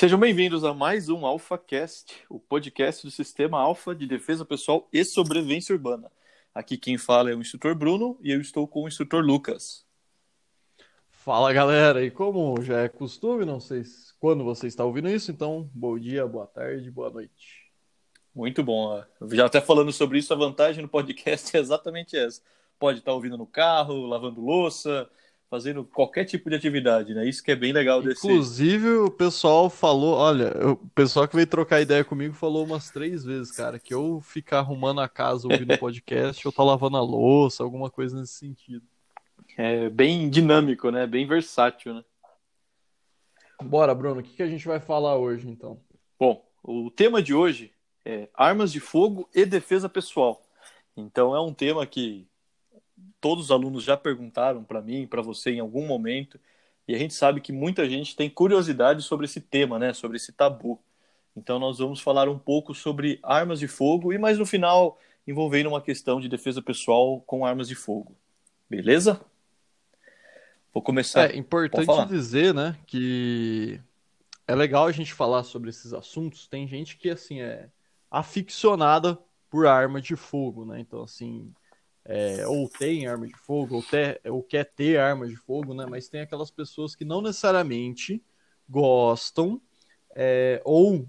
Sejam bem-vindos a mais um AlphaCast, o podcast do Sistema Alpha de Defesa Pessoal e Sobrevivência Urbana. Aqui quem fala é o instrutor Bruno e eu estou com o instrutor Lucas. Fala galera, e como já é costume, não sei quando você está ouvindo isso, então bom dia, boa tarde, boa noite. Muito bom. Já até falando sobre isso, a vantagem no podcast é exatamente essa. Pode estar ouvindo no carro, lavando louça, fazendo qualquer tipo de atividade, né? Isso que é bem legal desse. Inclusive, o pessoal falou, olha, o pessoal que veio trocar ideia comigo falou umas três vezes, cara, que eu ficar arrumando a casa ouvindo podcast, eu tô lavando a louça, alguma coisa nesse sentido. É bem dinâmico, né? Bem versátil, né? Bora, Bruno, o que, que a gente vai falar hoje, então? Bom, o tema de hoje é armas de fogo e defesa pessoal. Então é um tema que todos os alunos já perguntaram para mim, para você em algum momento, e a gente sabe que muita gente tem curiosidade sobre esse tema, né, sobre esse tabu. Então nós vamos falar um pouco sobre armas de fogo e mais no final envolvendo uma questão de defesa pessoal com armas de fogo. Beleza? Vou começar. É importante dizer, né, que é legal a gente falar sobre esses assuntos. Tem gente que assim é aficionada por arma de fogo, né? Então assim, é, ou tem arma de fogo, ou, ter, ou quer ter arma de fogo, né? Mas tem aquelas pessoas que não necessariamente gostam é, ou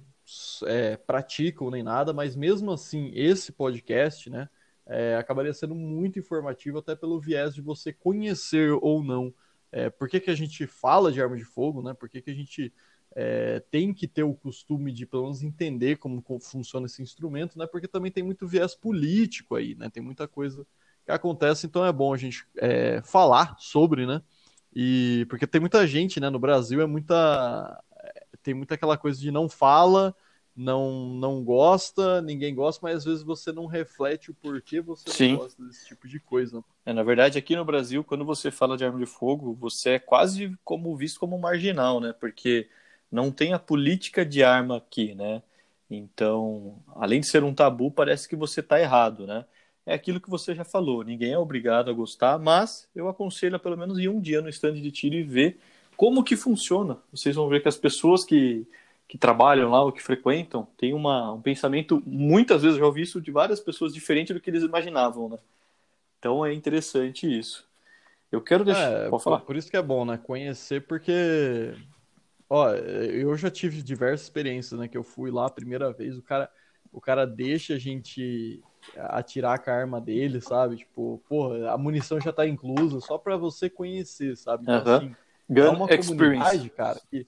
é, praticam nem nada, mas mesmo assim, esse podcast, né? É, acabaria sendo muito informativo, até pelo viés de você conhecer ou não. É, por que, que a gente fala de arma de fogo, né? Por que, que a gente é, tem que ter o costume de pelo menos entender como, funciona esse instrumento, né? Porque também tem muito viés político aí, né? Tem muita coisa que acontece, então é bom a gente é, falar sobre, né? E porque tem muita gente, né? No Brasil é muita é, tem muita aquela coisa de não fala, não não gosta, ninguém gosta, mas às vezes você não reflete o porquê você Sim. não gosta desse tipo de coisa. É, na verdade, aqui no Brasil, quando você fala de arma de fogo, você é quase como visto como marginal, né? Porque não tem a política de arma aqui, né? Então, além de ser um tabu, parece que você está errado, né? É aquilo que você já falou, ninguém é obrigado a gostar, mas eu aconselho a pelo menos ir um dia no stand de tiro e ver como que funciona. Vocês vão ver que as pessoas que, que trabalham lá ou que frequentam têm uma, um pensamento, muitas vezes eu já ouvi isso de várias pessoas, diferente do que eles imaginavam, né? Então é interessante isso. Eu quero deixar. É, Pode falar. Por isso que é bom, né? Conhecer, porque. Ó, eu já tive diversas experiências, né? Que eu fui lá a primeira vez, o cara, o cara deixa a gente atirar com a arma dele, sabe? Tipo, porra, a munição já tá inclusa, só pra você conhecer, sabe? Então, uh -huh. assim, Gun é uma comunidade, cara, que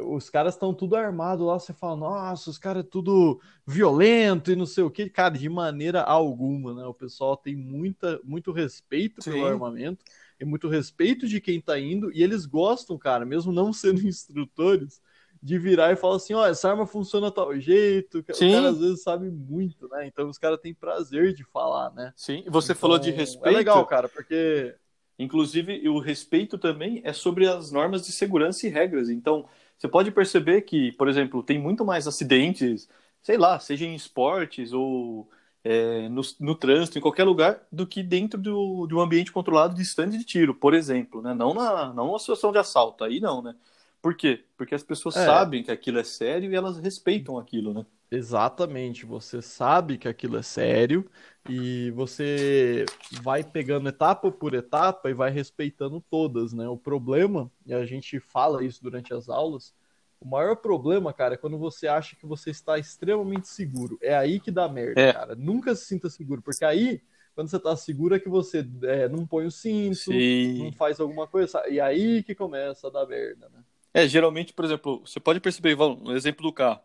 os caras estão tudo armados lá, você fala, nossa, os caras é tudo violento e não sei o que, cara, de maneira alguma, né? O pessoal tem muita, muito respeito Sim. pelo armamento e muito respeito de quem tá indo, e eles gostam, cara, mesmo não sendo instrutores, de virar e falar assim, ó, oh, essa arma funciona tal jeito. Sim. O cara às vezes sabe muito, né? Então os caras têm prazer de falar, né? Sim, e você então, falou de respeito. É legal, cara, porque. Inclusive, o respeito também é sobre as normas de segurança e regras. Então, você pode perceber que, por exemplo, tem muito mais acidentes, sei lá, seja em esportes ou é, no, no, trânsito, em qualquer lugar, do que dentro do, de um ambiente controlado de stand de tiro, por exemplo, né? Não na, não na situação de assalto, aí não, né? Por quê? Porque as pessoas é. sabem que aquilo é sério e elas respeitam aquilo, né? Exatamente, você sabe que aquilo é sério e você vai pegando etapa por etapa e vai respeitando todas, né? O problema, e a gente fala isso durante as aulas, o maior problema, cara, é quando você acha que você está extremamente seguro. É aí que dá merda, é. cara. Nunca se sinta seguro, porque aí, quando você está seguro, é que você é, não põe o cinto, Sim. não faz alguma coisa, e aí que começa a dar merda, né? É, geralmente, por exemplo, você pode perceber, no exemplo do carro,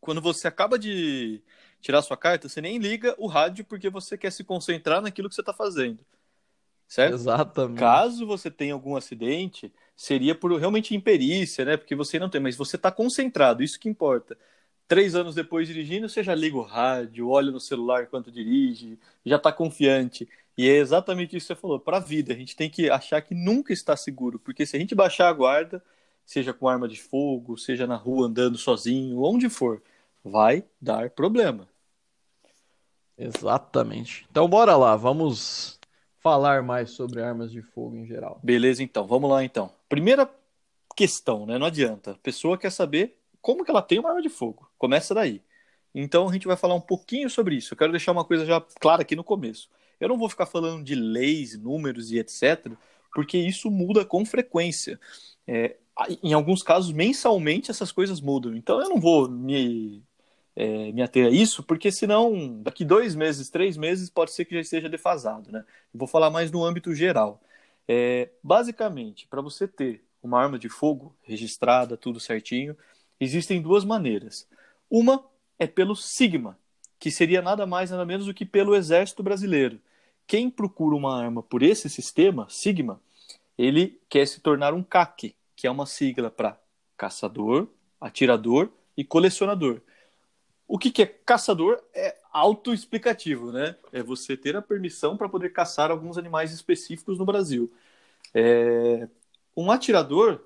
quando você acaba de tirar sua carta, você nem liga o rádio porque você quer se concentrar naquilo que você está fazendo. Certo? Exatamente. Caso você tenha algum acidente, seria por realmente imperícia, né? Porque você não tem, mas você está concentrado, isso que importa. Três anos depois dirigindo, você já liga o rádio, olha no celular enquanto dirige, já está confiante. E é exatamente isso que você falou. Para a vida, a gente tem que achar que nunca está seguro, porque se a gente baixar a guarda, seja com arma de fogo, seja na rua andando sozinho, onde for, vai dar problema. Exatamente. Então bora lá, vamos falar mais sobre armas de fogo em geral. Beleza, então, vamos lá então. Primeira questão, né? Não adianta. A pessoa quer saber como que ela tem uma arma de fogo. Começa daí. Então a gente vai falar um pouquinho sobre isso. Eu quero deixar uma coisa já clara aqui no começo. Eu não vou ficar falando de leis, números e etc., porque isso muda com frequência. É, em alguns casos, mensalmente, essas coisas mudam. Então eu não vou me, é, me ater a isso, porque senão, daqui dois meses, três meses, pode ser que já esteja defasado. Né? Vou falar mais no âmbito geral. É, basicamente, para você ter uma arma de fogo registrada, tudo certinho, existem duas maneiras. Uma é pelo Sigma, que seria nada mais nada menos do que pelo Exército Brasileiro. Quem procura uma arma por esse sistema, Sigma, ele quer se tornar um CAC, que é uma sigla para caçador, atirador e colecionador. O que, que é caçador é autoexplicativo, né? É você ter a permissão para poder caçar alguns animais específicos no Brasil. É... Um atirador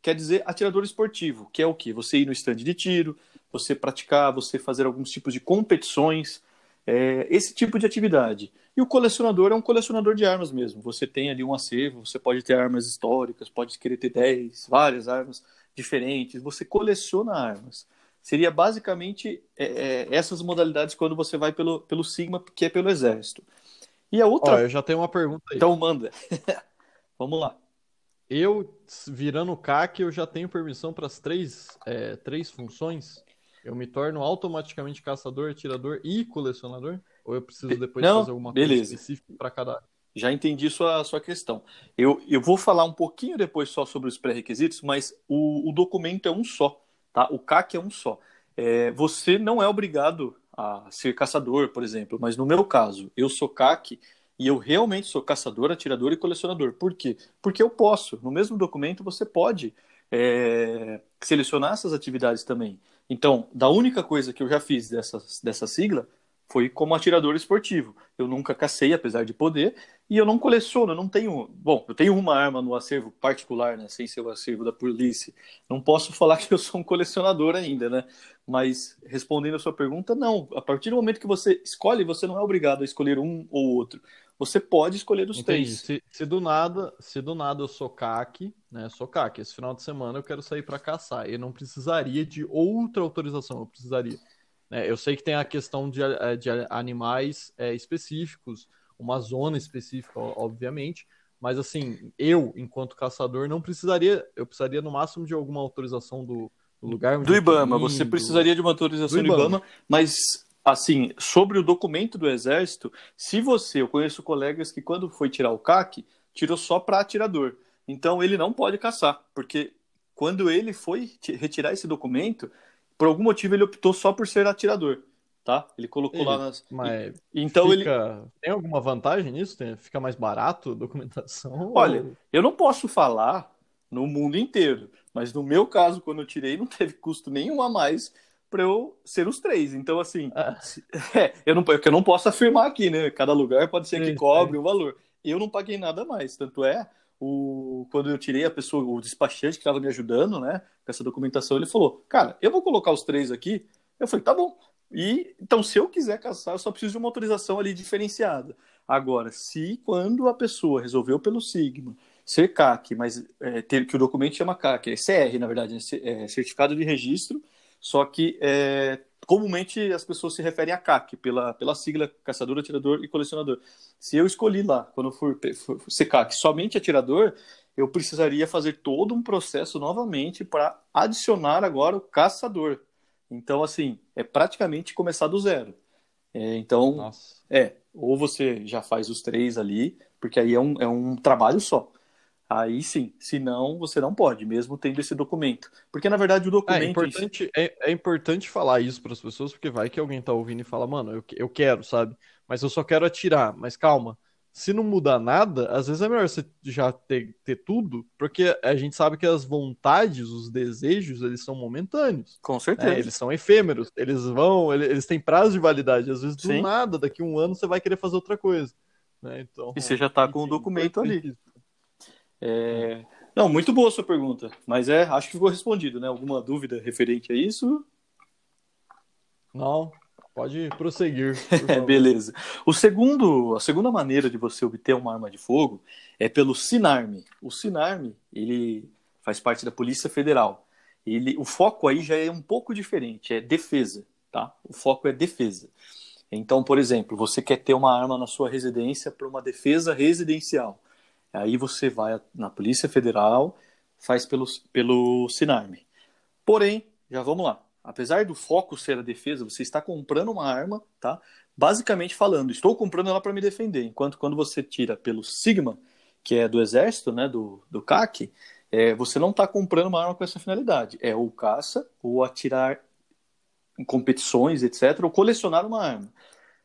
quer dizer atirador esportivo, que é o que? Você ir no estande de tiro, você praticar, você fazer alguns tipos de competições, é, esse tipo de atividade. E o colecionador é um colecionador de armas mesmo. Você tem ali um acervo, você pode ter armas históricas, pode querer ter 10, várias armas diferentes, você coleciona armas. Seria basicamente é, é, essas modalidades quando você vai pelo, pelo Sigma, que é pelo Exército. E a outra. Ó, eu já tenho uma pergunta aí. Então manda. Vamos lá. Eu, virando CAC, eu já tenho permissão para as três, é, três funções? Eu me torno automaticamente caçador, atirador e colecionador? Ou eu preciso depois Não, fazer alguma beleza. coisa específica para cada Já entendi sua, sua questão. Eu, eu vou falar um pouquinho depois só sobre os pré-requisitos, mas o, o documento é um só, tá? O CAC é um só. É, você não é obrigado a ser caçador, por exemplo, mas no meu caso, eu sou CAC e eu realmente sou caçador, atirador e colecionador. Por quê? Porque eu posso. No mesmo documento você pode é, selecionar essas atividades também. Então, da única coisa que eu já fiz dessa, dessa sigla foi como atirador esportivo. Eu nunca cacei, apesar de poder, e eu não coleciono, eu não tenho. Bom, eu tenho uma arma no acervo particular, né, sem ser o acervo da polícia. Não posso falar que eu sou um colecionador ainda, né? Mas respondendo a sua pergunta, não. A partir do momento que você escolhe, você não é obrigado a escolher um ou outro. Você pode escolher os Entendi. três. Se, se do nada, se do nada eu sou CAC, né? Sou CAC. Esse final de semana eu quero sair para caçar. Eu não precisaria de outra autorização, eu precisaria. né? eu sei que tem a questão de, eh, de animais é, específicos, uma zona específica, obviamente. Mas assim, eu, enquanto caçador, não precisaria. Eu precisaria no máximo de alguma autorização do, do lugar Do IBAMA, você indo. precisaria de uma autorização Do do IBAMA. IBAMA, mas assim, sobre o documento do Exército, se você, eu conheço colegas que quando foi tirar o CAC, tirou só para atirador. Então ele não pode caçar, porque quando ele foi ti- retirar esse documento, por algum motivo ele optou só por ser atirador, tá? Ele colocou Ih, lá nas Mas Então ele fica... tem alguma vantagem nisso? Fica mais barato a documentação? Olha, Ou- eu não posso falar no mundo inteiro, mas no meu caso, quando eu tirei, não teve custo nenhum a mais para eu ser os três. Então, assim, Ah. é, eu não, porque eu não posso afirmar aqui, né? Cada lugar pode ser que cobre um valor. Eu não paguei nada mais. Tanto é, o, quando eu tirei a pessoa, o despachante que estava me ajudando, né, com essa documentação, ele falou: Cara, eu vou colocar os três aqui. Eu falei: Tá bom. E então, se eu quiser caçar, eu só preciso de uma autorização ali diferenciada. Agora, se quando a pessoa resolveu pelo Sigma ser CAC, mas é, ter, que o documento chama CAC, é CR, na verdade, né, é Certificado de Registro, só que é, comumente as pessoas se referem a CAC, pela, pela sigla Caçador, Atirador e Colecionador. Se eu escolhi lá, quando eu for, for, for ser CAC, somente atirador, eu precisaria fazer todo um processo novamente para adicionar agora o caçador. Então, assim, é praticamente começar do zero. É, então, Nossa. é, ou você já faz os três ali, porque aí é um, é um trabalho só. Aí sim, se não, você não pode, mesmo tendo esse documento. Porque, na verdade, o É documento. si- importante, é, é importante falar isso para as pessoas, porque vai que alguém tá ouvindo e fala, mano, eu, eu quero, sabe? Mas eu só quero atirar. Mas calma, se não mudar nada, às vezes é melhor você já ter, ter tudo, porque a gente sabe que as vontades, os desejos, eles são momentâneos. Com né? certeza. Eles são efêmeros, eles vão, ele- eles têm prazo de validade. Às vezes, do Sim. nada, daqui a um ano, você vai querer fazer outra coisa. né? Então, E você já tá com o documento ali. isso. É, Não, muito boa a sua pergunta. Mas é, acho que ficou respondido, né? Alguma dúvida referente a isso? Não, pode prosseguir. É, beleza. O segundo, a segunda maneira de você obter uma arma de fogo é pelo Sinarme. O Sinarme, ele faz parte da Polícia Federal. ele, o foco aí já é um pouco diferente, é defesa, tá? O foco é defesa. Então, por exemplo, você quer ter uma arma na sua residência para uma defesa residencial. Aí você vai na Polícia Federal, faz pelo, pelo Sinarme. Porém, já vamos lá. Apesar do foco ser a defesa, você está comprando uma arma, tá? Basicamente falando, estou comprando ela para me defender. Enquanto quando você tira pelo Sigma, que é do Exército, né, do, do CAC, é, você não está comprando uma arma com essa finalidade. É ou caça, ou atirar em competições, etc., ou colecionar uma arma.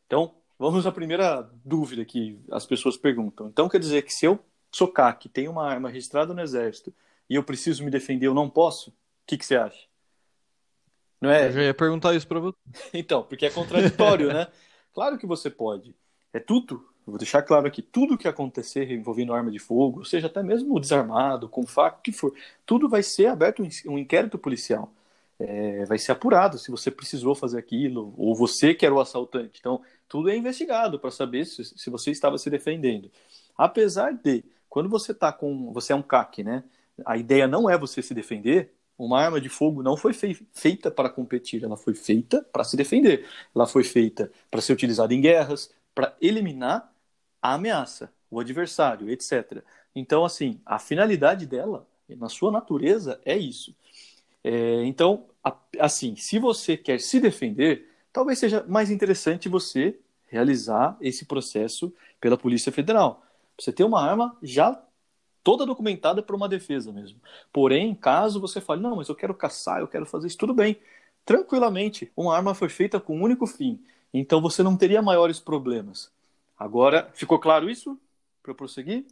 Então, vamos à primeira dúvida que as pessoas perguntam. Então, quer dizer que se eu sou CAC, tenho uma arma registrada no Exército, e eu preciso me defender, eu não posso? O que, que você acha? Não é? Eu já ia perguntar isso para você. então, porque é contraditório, né? Claro que você pode. É tudo, vou deixar claro aqui, tudo que acontecer envolvendo arma de fogo, ou seja, até mesmo desarmado, com faca, o que for, tudo vai ser aberto um inquérito policial. É, vai ser apurado se você precisou fazer aquilo, ou você que era o assaltante. Então, tudo é investigado para saber se, se você estava se defendendo. Apesar de, quando você tá com. Você é um CAC, né? A ideia não é você se defender, uma arma de fogo não foi feita para competir, ela foi feita para se defender. Ela foi feita para ser utilizada em guerras, para eliminar a ameaça, o adversário, etc. Então, assim, a finalidade dela, na sua natureza, é isso. É, então, assim, se você quer se defender, talvez seja mais interessante você realizar esse processo pela Polícia Federal. Você ter uma arma já toda documentada para uma defesa mesmo. Porém, caso você fale, não, mas eu quero caçar, eu quero fazer isso, tudo bem. Tranquilamente, uma arma foi feita com um único fim. Então você não teria maiores problemas. Agora, ficou claro isso? Para eu prosseguir?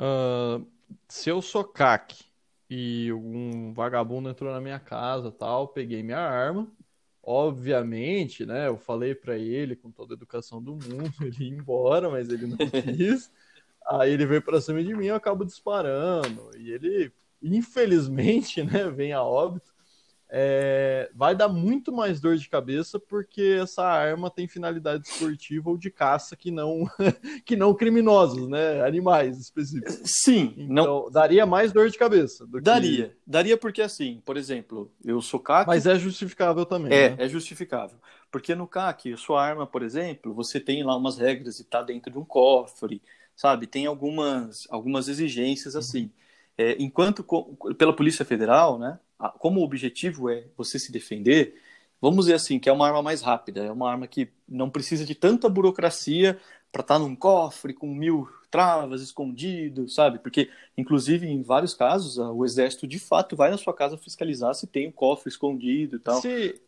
Uh, se eu sou CAC e um vagabundo entrou na minha casa tal, peguei minha arma. Obviamente, né? Eu falei para ele com toda a educação do mundo, ele ia embora, mas ele não quis. Aí ele veio pra cima de mim, eu acabo disparando. E ele, infelizmente, né, vem a óbito. É, vai dar muito mais dor de cabeça porque essa arma tem finalidade esportiva ou de caça que não que não criminosos, né? Animais específicos. Sim, então, não daria mais dor de cabeça. daria, que... daria porque assim, por exemplo, eu sou CAC. Mas é justificável também. É, né? é justificável, porque no CAC, sua arma, por exemplo, você tem lá umas regras e tá dentro de um cofre sabe? Tem algumas, algumas exigências assim. É, enquanto pela Polícia Federal, né, como o objetivo é você se defender, vamos dizer assim, que é uma arma mais rápida, é uma arma que não precisa de tanta burocracia para estar tá num cofre com mil travas escondido, sabe? Porque, inclusive, em vários casos, o exército de fato vai na sua casa fiscalizar se tem um cofre escondido e tal. Se,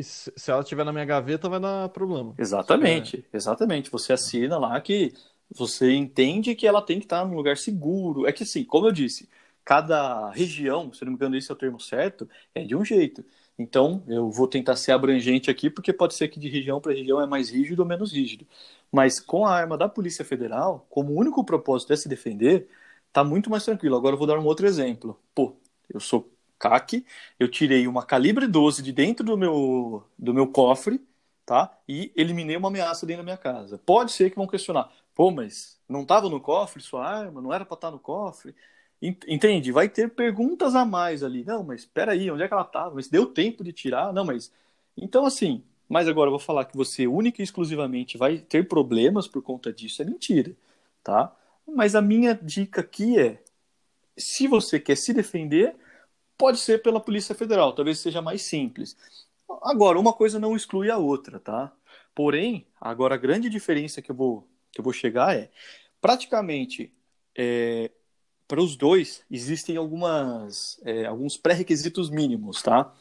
se ela estiver na minha gaveta, vai dar problema. Exatamente, exatamente. Você assina lá que você entende que ela tem que estar num lugar seguro. É que assim, como eu disse, cada região, se não me engano esse é o termo certo, é de um jeito. Então, eu vou tentar ser abrangente aqui, porque pode ser que de região para região é mais rígido ou menos rígido. Mas com a arma da Polícia Federal, como o único propósito é se defender, tá muito mais tranquilo. Agora eu vou dar um outro exemplo. Pô, eu sou CAC, eu tirei uma calibre 12 de dentro do meu, do meu cofre, tá? E eliminei uma ameaça dentro da minha casa. Pode ser que vão questionar. Pô, mas não estava no cofre sua arma? Não era para estar tá no cofre? Entende? Vai ter perguntas a mais ali. Não, mas espera aí, onde é que ela estava? Mas deu tempo de tirar? Não, mas então assim. Mas agora eu vou falar que você única e exclusivamente vai ter problemas por conta disso é mentira, tá? Mas a minha dica aqui é: se você quer se defender, pode ser pela Polícia Federal, talvez seja mais simples. Agora, uma coisa não exclui a outra, tá? Porém, agora a grande diferença que eu vou que eu vou chegar é praticamente é, para os dois existem algumas é, alguns pré-requisitos mínimos, tá?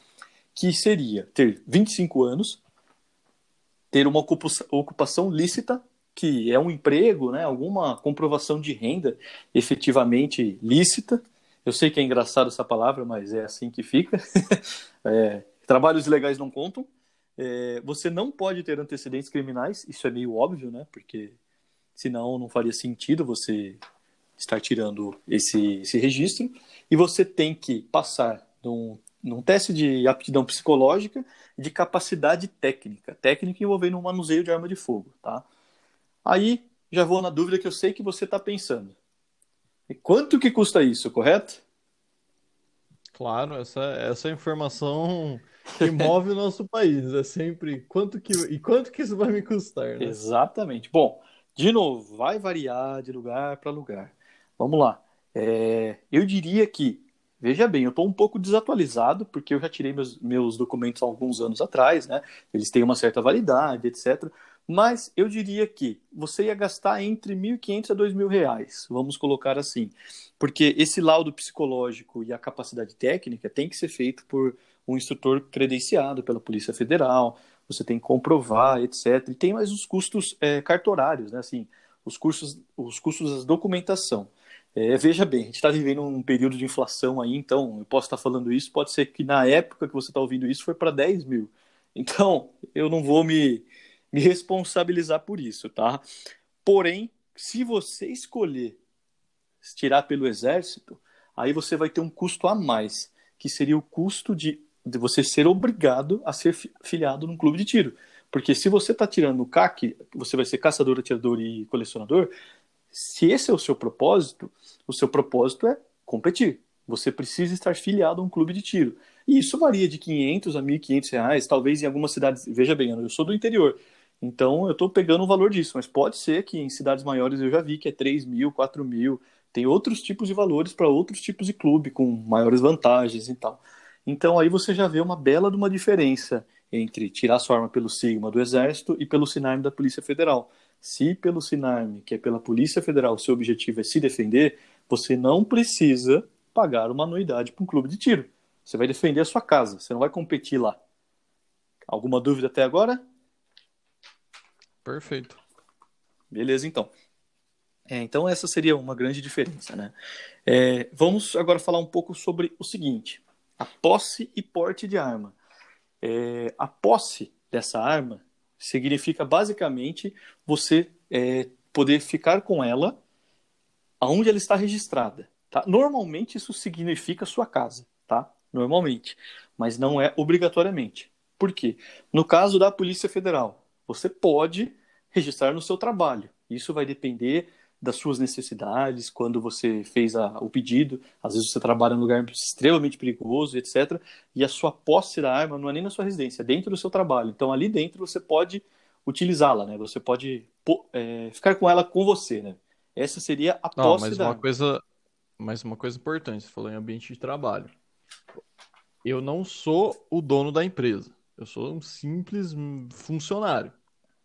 Que seria ter 25 anos, ter uma ocupação lícita, que é um emprego, né? Alguma comprovação de renda efetivamente lícita. Eu sei que é engraçado essa palavra, mas é assim que fica. é, trabalhos ilegais não contam. É, você não pode ter antecedentes criminais, isso é meio óbvio, né? Porque senão não faria sentido você estar tirando esse, esse registro. E você tem que passar num, num teste de aptidão psicológica de capacidade técnica, técnica envolvendo um manuseio de arma de fogo, tá? Aí já vou na dúvida que eu sei que você está pensando. E quanto que custa isso, correto? Claro, essa, essa informação que move o nosso país. É sempre quanto que e quanto que isso vai me custar, né? Exatamente. Bom, de novo, vai variar de lugar para lugar. Vamos lá. É, eu diria que, veja bem, eu estou um pouco desatualizado, porque eu já tirei meus, meus documentos há alguns anos atrás, né? Eles têm uma certa validade, etc. Mas eu diria que você ia gastar entre 1.500 a 2.000 reais, vamos colocar assim. Porque esse laudo psicológico e a capacidade técnica tem que ser feito por um instrutor credenciado pela Polícia Federal, você tem que comprovar, etc. E tem mais os custos é, cartorários, né? Assim, os custos, os custos da documentação. É, veja bem, a gente está vivendo um período de inflação aí, então eu posso estar falando isso, pode ser que na época que você está ouvindo isso foi para 10 mil. Então, eu não vou me, me responsabilizar por isso, tá? Porém, se você escolher tirar pelo exército, aí você vai ter um custo a mais, que seria o custo de de você ser obrigado a ser filiado num clube de tiro. Porque se você está tirando no CAC, você vai ser caçador, atirador e colecionador, se esse é o seu propósito, o seu propósito é competir. Você precisa estar filiado a um clube de tiro. E isso varia de 500 a 1.500 reais, talvez em algumas cidades. Veja bem, eu sou do interior, então eu estou pegando o valor disso, mas pode ser que em cidades maiores eu já vi que é 3 mil, 4 mil. Tem outros tipos de valores para outros tipos de clube, com maiores vantagens e tal. Então aí você já vê uma bela de uma diferença entre tirar sua arma pelo Sigma do Exército e pelo Sinarme da Polícia Federal. Se pelo Sinarme, que é pela Polícia Federal, o seu objetivo é se defender, você não precisa pagar uma anuidade para um clube de tiro. Você vai defender a sua casa, você não vai competir lá. Alguma dúvida até agora? Perfeito. Beleza, então. É, então essa seria uma grande diferença, né? É, vamos agora falar um pouco sobre o seguinte a posse e porte de arma. É, a posse dessa arma significa basicamente você é, poder ficar com ela aonde ela está registrada. Tá? Normalmente isso significa sua casa, tá? Normalmente, mas não é obrigatoriamente. Por quê? No caso da Polícia Federal, você pode registrar no seu trabalho. Isso vai depender das suas necessidades, quando você fez a, o pedido. Às vezes você trabalha em um lugar extremamente perigoso, etc. E a sua posse da arma não é nem na sua residência, é dentro do seu trabalho. Então ali dentro você pode utilizá-la, né? Você pode é, ficar com ela com você, né? Essa seria a posse não, mas da uma arma. coisa, mas uma coisa importante, você falou em ambiente de trabalho. Eu não sou o dono da empresa. Eu sou um simples funcionário.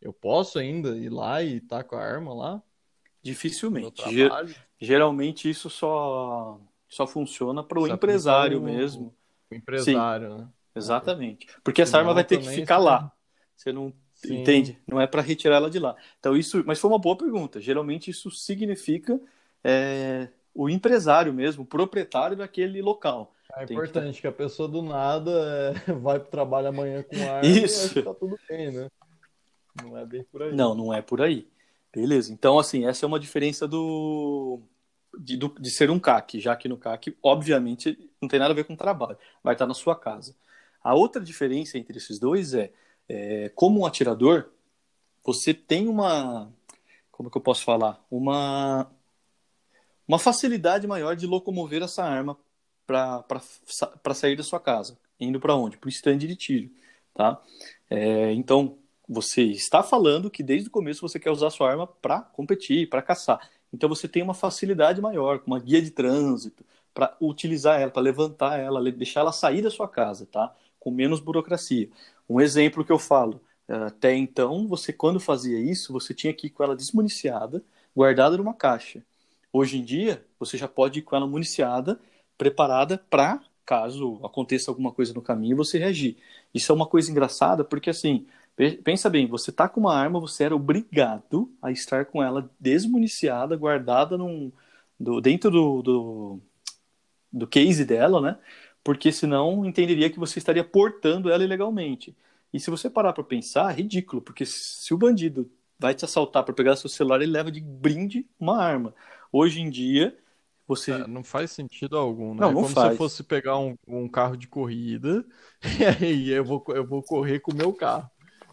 Eu posso ainda ir lá e estar tá com a arma lá? Dificilmente. Geralmente isso só, só funciona para o empresário mesmo. O empresário, Sim, né? Exatamente. Porque essa arma vai ter que ficar lá. Você não Sim. entende? Não é para retirar ela de lá. Então isso, mas foi uma boa pergunta. Geralmente isso significa é, o empresário mesmo, o proprietário daquele local. É importante que, que, a pessoa do nada é, vai para o trabalho amanhã com arma isso. e tá tudo bem, né? Não é bem por aí. Não, não é por aí. Beleza. Então, assim, essa é uma diferença do de, do, de ser um CAC, já que no CAC, obviamente, não tem nada a ver com trabalho, vai estar na sua casa. A outra diferença entre esses dois é, é como um atirador, você tem uma, como que eu posso falar, uma uma facilidade maior de locomover essa arma para sair da sua casa, indo para onde? Para o stand de tiro, tá? É, então, você está falando que desde o começo você quer usar sua arma para competir, para caçar. Então você tem uma facilidade maior, com uma guia de trânsito, para utilizar ela, para levantar ela, deixar ela sair da sua casa, tá? Com menos burocracia. Um exemplo que eu falo, eh, até então, você quando fazia isso, você tinha que ir com ela desmuniciada, guardada numa caixa. Hoje em dia, você já pode ir com ela municiada, preparada para caso aconteça alguma coisa no caminho, você reagir. Isso é uma coisa engraçada, porque assim, Pensa bem, você tá com uma arma, você era obrigado a estar com ela desmuniciada, guardada num, do, dentro do, do, do case dela, né? Porque senão entenderia que você estaria portando ela ilegalmente. E se você parar para pensar, é ridículo, porque se o bandido vai te assaltar para pegar seu celular, ele leva de brinde uma arma. Hoje em dia, você. É, não faz sentido algum, né? Não, não Como faz. se eu fosse pegar um, um carro de corrida e aí eu vou, eu vou correr com o meu carro.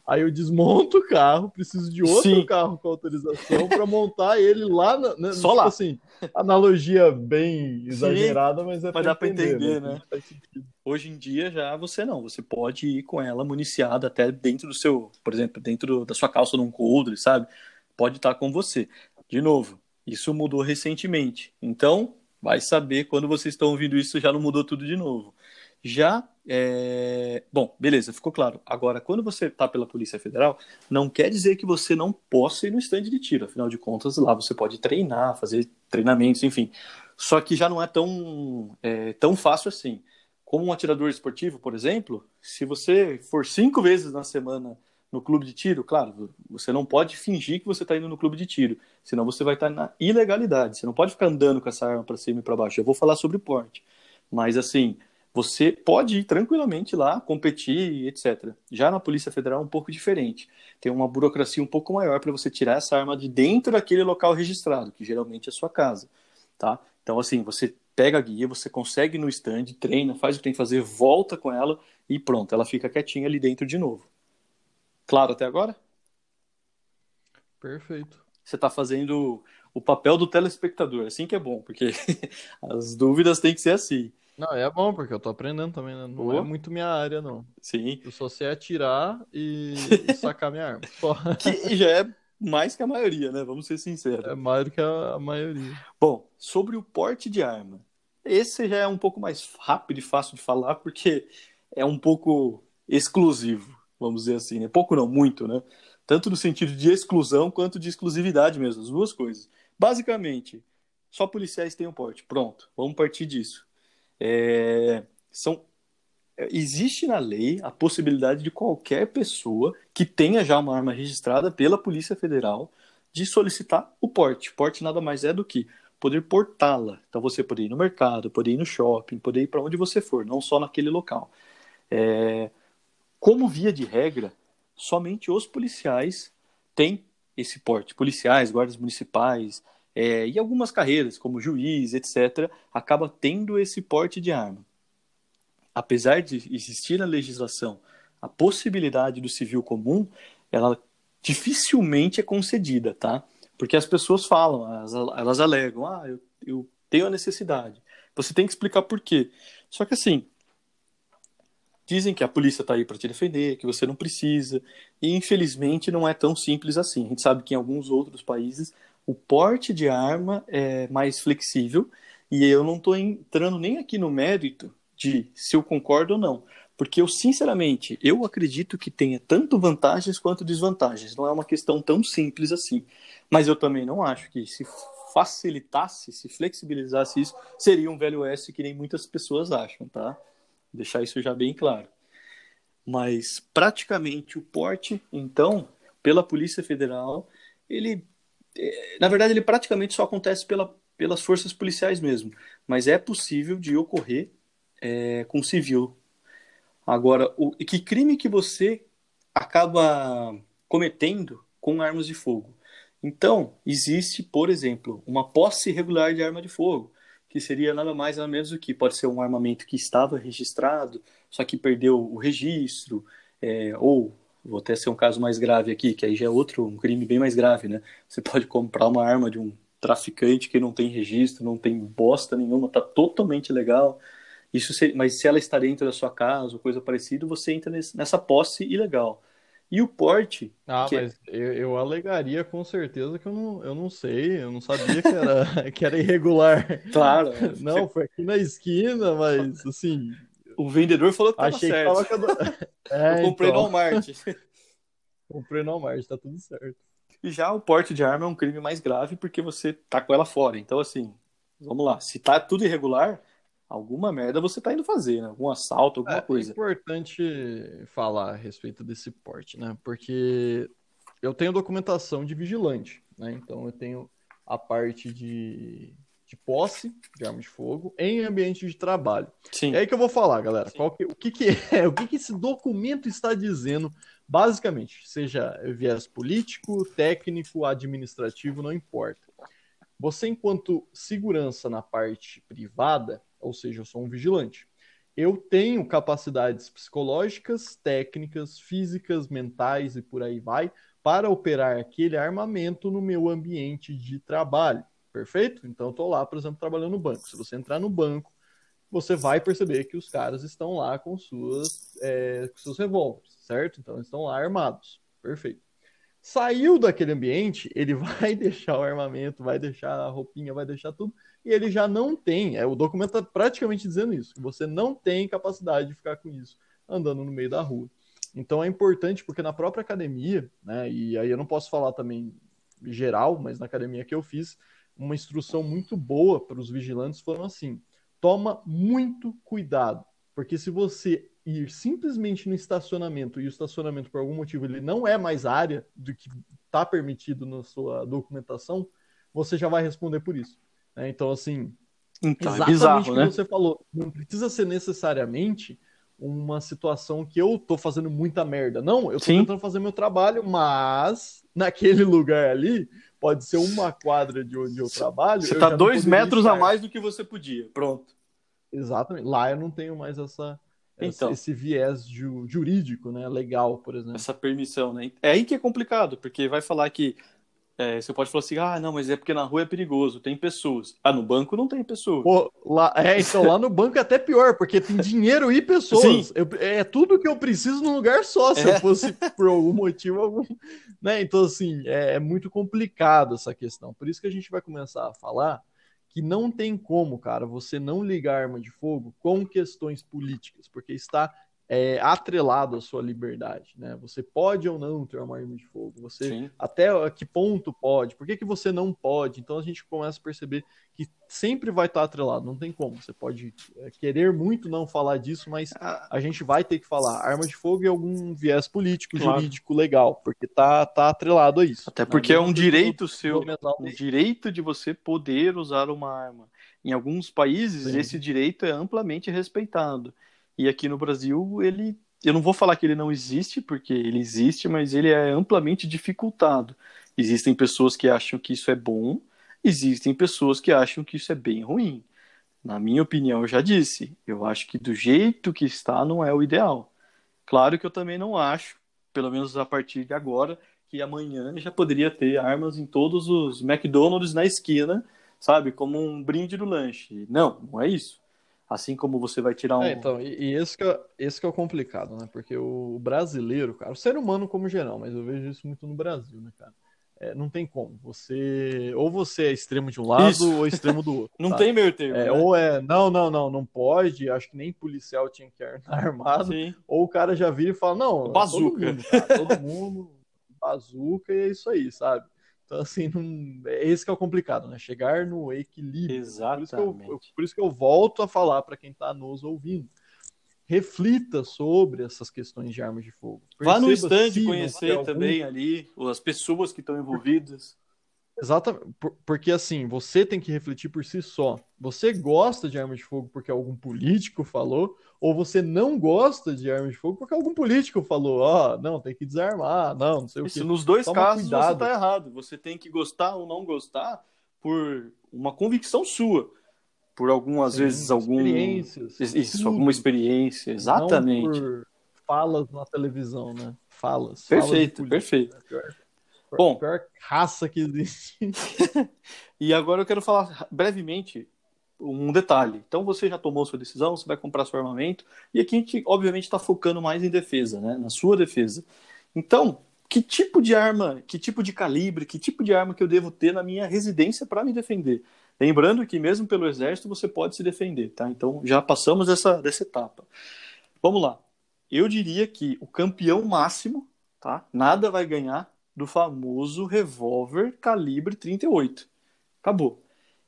Aí eu desmonto o carro, preciso de outro Sim. carro com autorização para montar ele lá, na, né, Só tipo lá. assim, analogia bem exagerada, mas é mas pra dá pra entender, né? Sentido. Hoje em dia já você não, você pode ir com ela municiada até dentro do seu, por exemplo, dentro da sua calça num coldre, sabe? Pode estar com você. De novo, isso mudou recentemente. Então, vai saber quando vocês estão ouvindo isso já não mudou tudo de novo. Já, é... bom, beleza, ficou claro. Agora, quando você está pela Polícia Federal, não quer dizer que você não possa ir no estande de tiro. Afinal de contas, lá você pode treinar, fazer treinamentos, enfim. Só que já não é tão, é, tão fácil assim. Como um atirador esportivo, por exemplo, se você for cinco vezes na semana no clube de tiro, claro, você não pode fingir que você está indo no clube de tiro, senão você vai estar na ilegalidade. Você não pode ficar andando com essa arma para cima e para baixo. Eu vou falar sobre porte, mas assim, você pode ir tranquilamente lá, competir, etc. Já na Polícia Federal é um pouco diferente. Tem uma burocracia um pouco maior para você tirar essa arma de dentro daquele local registrado, que geralmente é a sua casa, tá? Então, assim, você pega a guia, você consegue ir no stand, treina, faz o que tem que fazer, volta com ela e pronto, ela fica quietinha ali dentro de novo. Claro até agora? Perfeito. Você está fazendo o papel do telespectador, assim que é bom, porque as dúvidas têm que ser assim. Não, é bom, porque eu tô aprendendo também, né? Não é muito minha área, não. Sim, Eu só sei atirar e, sacar minha arma. Só. que já é mais que a maioria, né? Vamos ser sinceros. É mais do que a, maioria. Bom, sobre o porte de arma. Esse já é um pouco mais rápido e fácil de falar, porque é um pouco exclusivo, vamos dizer assim. Né? Pouco não, muito, né? Tanto no sentido de exclusão quanto de exclusividade mesmo, as duas coisas. Basicamente, só policiais têm um porte. Pronto, vamos partir disso. É, são, existe na lei a possibilidade de qualquer pessoa que tenha já uma arma registrada pela Polícia Federal de solicitar o porte. Porte nada mais é do que poder portá-la. Então você poder ir no mercado, poder ir no shopping, poder ir para onde você for, não só naquele local. É, como via de regra, somente os policiais têm esse porte. Policiais, guardas municipais é, e algumas carreiras, como juiz, etc., acaba tendo esse porte de arma. Apesar de existir na legislação a possibilidade do civil comum, ela dificilmente é concedida, tá? Porque as pessoas falam, elas, alegam, ah, eu, eu tenho a necessidade. Você tem que explicar por quê. Só que assim, dizem que a polícia está aí para te defender, que você não precisa, e infelizmente não é tão simples assim. A gente sabe que em alguns outros países o porte de arma é mais flexível, e eu não estou entrando nem aqui no mérito de se eu concordo ou não, porque eu sinceramente eu acredito que tenha tanto vantagens quanto desvantagens. Não é uma questão tão simples assim. Mas eu também não acho que se facilitasse, se flexibilizasse isso, seria um velho oeste que nem muitas pessoas acham, tá? Deixar isso já bem claro. Mas praticamente o porte, então, pela Polícia Federal, ele, na verdade, ele praticamente só acontece pela, pelas forças policiais mesmo. Mas é possível de ocorrer é, com civil. Agora, o, que crime que você acaba cometendo com armas de fogo? Então, existe, por exemplo, uma posse irregular de arma de fogo, que seria nada mais nada menos do que pode ser um armamento que estava registrado, só que perdeu o registro, é, ou vou até ser um caso mais grave aqui, que aí já é outro, um crime bem mais grave, né? Você pode comprar uma arma de um traficante que não tem registro, não tem bosta nenhuma, tá totalmente legal. Isso, se, mas se ela está dentro da sua casa ou coisa parecida, você entra nesse, nessa posse ilegal. E o porte. Ah, que... mas eu, eu, alegaria com certeza que eu não, eu não sei, eu não sabia que era, que era irregular. Claro. Não, foi aqui na esquina, mas assim. O vendedor falou que achei certo. Que tava... é, eu comprei então. no Walmart. comprei no Walmart, tá tudo certo. E já o porte de arma é um crime mais grave porque você tá com ela fora. Então, assim, vamos lá. Se tá tudo irregular, alguma merda você tá indo fazer, né? Algum assalto, alguma é, coisa. É importante falar a respeito desse porte, né? Porque eu tenho documentação de vigilante, né? Então eu tenho a parte de, de posse de arma de fogo em ambiente de trabalho. Sim. É aí que eu vou falar, galera. Que, o que, que é, o que, que esse documento está dizendo, basicamente, seja viés político, técnico, administrativo, não importa. Você, enquanto segurança na parte privada, ou seja, eu sou um vigilante. eu tenho capacidades psicológicas, técnicas, físicas, mentais e por aí vai, para operar aquele armamento no meu ambiente de trabalho. Perfeito? Então, estou lá, por exemplo, trabalhando no banco. Se você entrar no banco, você vai perceber que os caras estão lá com, suas, é, com seus revólveres, certo? Então, eles estão lá armados. Perfeito. Saiu daquele ambiente, ele vai deixar o armamento, vai deixar a roupinha, vai deixar tudo, e ele já não tem. É, o documento está praticamente dizendo isso, que você não tem capacidade de ficar com isso andando no meio da rua. Então é importante porque na própria academia, né, e aí eu não posso falar também geral, mas na academia que eu fiz, uma instrução muito boa para os vigilantes foram assim: toma muito cuidado, porque se você ir simplesmente no estacionamento e o estacionamento por algum motivo ele não é mais área do que está permitido na sua documentação, você já vai responder por isso. Né? Então assim, então, é exatamente é bizarro, o que né? você falou, não precisa ser necessariamente uma situação que eu tô fazendo muita merda. Não, eu tô Sim. tentando fazer meu trabalho, mas naquele lugar ali pode ser uma quadra de onde eu trabalho. Você tá dois metros estar. a mais do que você podia. Pronto. Exatamente. Lá eu não tenho mais essa, então, esse viés ju, jurídico, né? Legal, por exemplo. Essa permissão, né? É aí que é complicado, porque vai falar que é, você pode falar assim, ah, não, mas é porque na rua é perigoso, tem pessoas. Ah, no banco não tem pessoas. Pô, lá, é, então lá no banco é até pior, porque tem dinheiro e pessoas. Eu, é tudo que eu preciso num lugar só, se é. eu fosse por algum motivo algum. Né? Então, assim, é, é muito complicado essa questão. Por isso que a gente vai começar a falar que não tem como, cara, você não ligar arma de fogo com questões políticas, porque está é, atrelado à sua liberdade, né? Você pode ou não ter uma arma de fogo, você Sim. até que ponto pode, por que, que você não pode? Então a gente começa a perceber que sempre vai estar atrelado, não tem como. Você pode é, querer muito não falar disso, mas ah. a gente vai ter que falar arma de fogo e algum viés político, claro. jurídico, legal, porque tá, tá atrelado a isso. Até porque é um direito seu, um direito de você poder usar uma arma. Em alguns países, Sim. esse direito é amplamente respeitado. E aqui no Brasil, ele. Eu não vou falar que ele não existe, porque ele existe, mas ele é amplamente dificultado. Existem pessoas que acham que isso é bom, existem pessoas que acham que isso é bem ruim. Na minha opinião, eu já disse, eu acho que do jeito que está não é o ideal. Claro que eu também não acho, pelo menos a partir de agora, que amanhã já poderia ter armas em todos os McDonald's na esquina, sabe, como um brinde do lanche. Não, não é isso. Assim como você vai tirar um. É, então, e, e, esse, que é, esse que é o complicado, né? Porque o brasileiro, cara, o ser humano como geral, mas eu vejo isso muito no Brasil, né, cara? É, não tem como. Você. Ou você é extremo de um lado isso. ou extremo do outro. não tá? tem meio termo. É, né? Ou é. Não, não, não, não pode. Acho que nem policial tinha que estar armado. Sim. Ou o cara já vira e fala: não, bazuca. Todo mundo, cara, todo mundo bazuca e é isso aí, sabe? Então, assim, não... é esse que é o complicado, né? Chegar no equilíbrio. Exatamente. Por isso que eu, por isso que eu volto a falar para quem está nos ouvindo. Reflita sobre essas questões de armas de fogo. Perceba Vá no estande conhecer algum... também ali as pessoas que estão envolvidas. Exatamente, porque assim, você tem que refletir por si só. Você gosta de arma de fogo porque algum político falou, ou você não gosta de arma de fogo porque algum político falou, ó, oh, não, tem que desarmar, não, não sei Isso, o que. Nos dois Toma casos cuidado. você está errado. Você tem que gostar ou não gostar por uma convicção sua. Por algumas Sim, vezes algum. Experiências. Isso, alguma experiência, exatamente. Falas na televisão, né? Falas. Perfeito, falas perfeito. Né? Bom, pior raça que existe. e agora eu quero falar brevemente um detalhe. Então você já tomou sua decisão, você vai comprar seu armamento, e aqui a gente, obviamente, está focando mais em defesa, né? Na sua defesa. Então, que tipo de arma, que tipo de calibre, que tipo de arma que eu devo ter na minha residência para me defender? Lembrando que mesmo pelo exército você pode se defender, tá? Então já passamos dessa, dessa etapa. Vamos lá. Eu diria que o campeão máximo, tá? Nada vai ganhar do famoso revólver calibre 38. Acabou.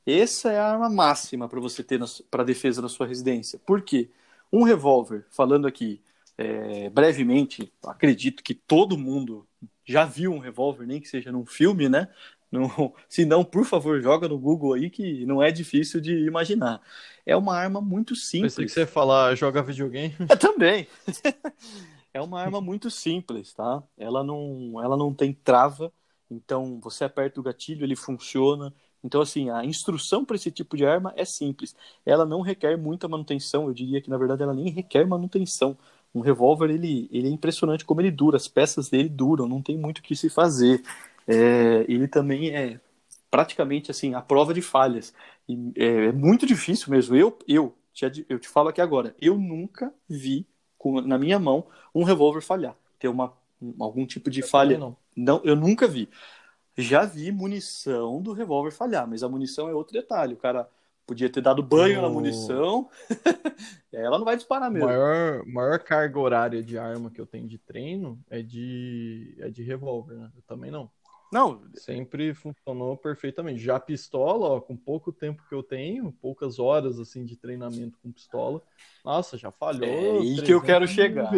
Essa é a arma máxima para você ter para defesa da sua residência. Por quê? Um revólver, falando aqui é, brevemente, acredito que todo mundo já viu um revólver, nem que seja num filme, né? No, se não, por favor, joga no Google aí que não é difícil de imaginar. É uma arma muito simples. Pensei que você ia falar joga videogame. É, também. é uma arma muito simples, tá? Ela não, ela não tem trava, então você aperta o gatilho, ele funciona. Então, assim, a instrução para esse tipo de arma é simples. Ela não requer muita manutenção, eu diria que, na verdade, ela nem requer manutenção. Um revólver, ele, ele é impressionante como ele dura, as peças dele duram, não tem muito o que se fazer. É, ele também é praticamente, assim, a prova de falhas. E, é, é, muito difícil mesmo. Eu, eu, te, eu te falo aqui agora, eu nunca vi com, na minha mão um revólver falhar, ter uma, algum tipo de eu falha. Não. não, eu nunca vi. Já vi munição do revólver falhar, mas a munição é outro detalhe. O cara podia ter dado banho na munição, ela não vai disparar mesmo. Maior, maior carga horária de arma que eu tenho de treino é de, é de revólver, né? Eu também não. Não. Sempre funcionou perfeitamente. Já pistola, ó, com pouco tempo que eu tenho, poucas horas assim de treinamento com pistola, nossa, já falhou. É aí que eu quero chegar.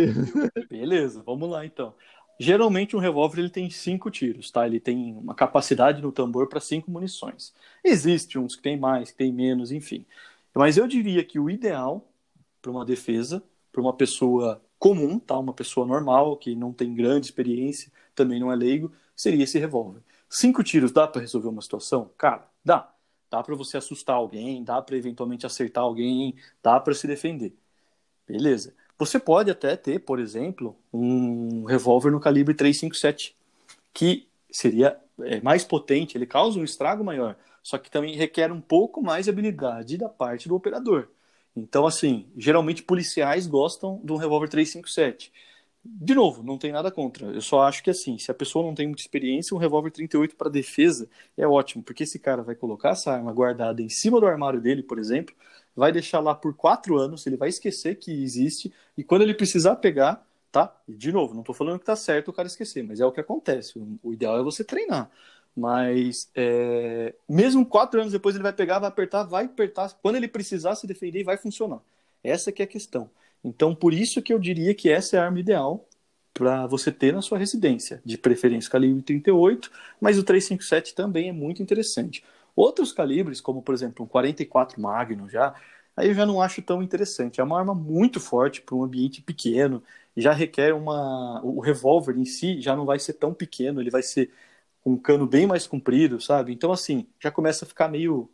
Beleza, vamos lá então. Geralmente um revólver ele tem cinco tiros, tá? Ele tem uma capacidade no tambor para cinco munições. Existem uns que tem mais, que tem menos, enfim. Mas eu diria que o ideal para uma defesa, para uma pessoa comum, tá? Uma pessoa normal que não tem grande experiência, também não é leigo, seria esse revólver. Cinco tiros dá para resolver uma situação? Cara, dá. Dá para você assustar alguém, dá para eventualmente acertar alguém, dá para se defender. Beleza. Você pode até ter, por exemplo, um revólver no calibre 357, que seria é, mais potente, ele causa um estrago maior, só que também requer um pouco mais de habilidade da parte do operador. Então, assim, geralmente policiais gostam de um revólver 357. De novo, não tem nada contra. Eu só acho que assim, se a pessoa não tem muita experiência, um revólver 38 para defesa é ótimo, porque esse cara vai colocar essa arma guardada em cima do armário dele, por exemplo, vai deixar lá por quatro anos, ele vai esquecer que existe, e quando ele precisar pegar, tá? E de novo, não estou falando que tá certo o cara esquecer, mas é o que acontece. O ideal é você treinar. Mas é... mesmo quatro anos depois ele vai pegar, vai apertar, vai apertar. Quando ele precisar se defender, vai funcionar. Essa que é a questão. Então, por isso que eu diria que essa é a arma ideal para você ter na sua residência, de preferência calibre 38, mas o 357 também é muito interessante. Outros calibres, como por exemplo um 44 Magnum já, aí eu já não acho tão interessante. É uma arma muito forte para um ambiente pequeno, já requer uma o revólver em si já não vai ser tão pequeno, ele vai ser um cano bem mais comprido, sabe? Então assim, já começa a ficar meio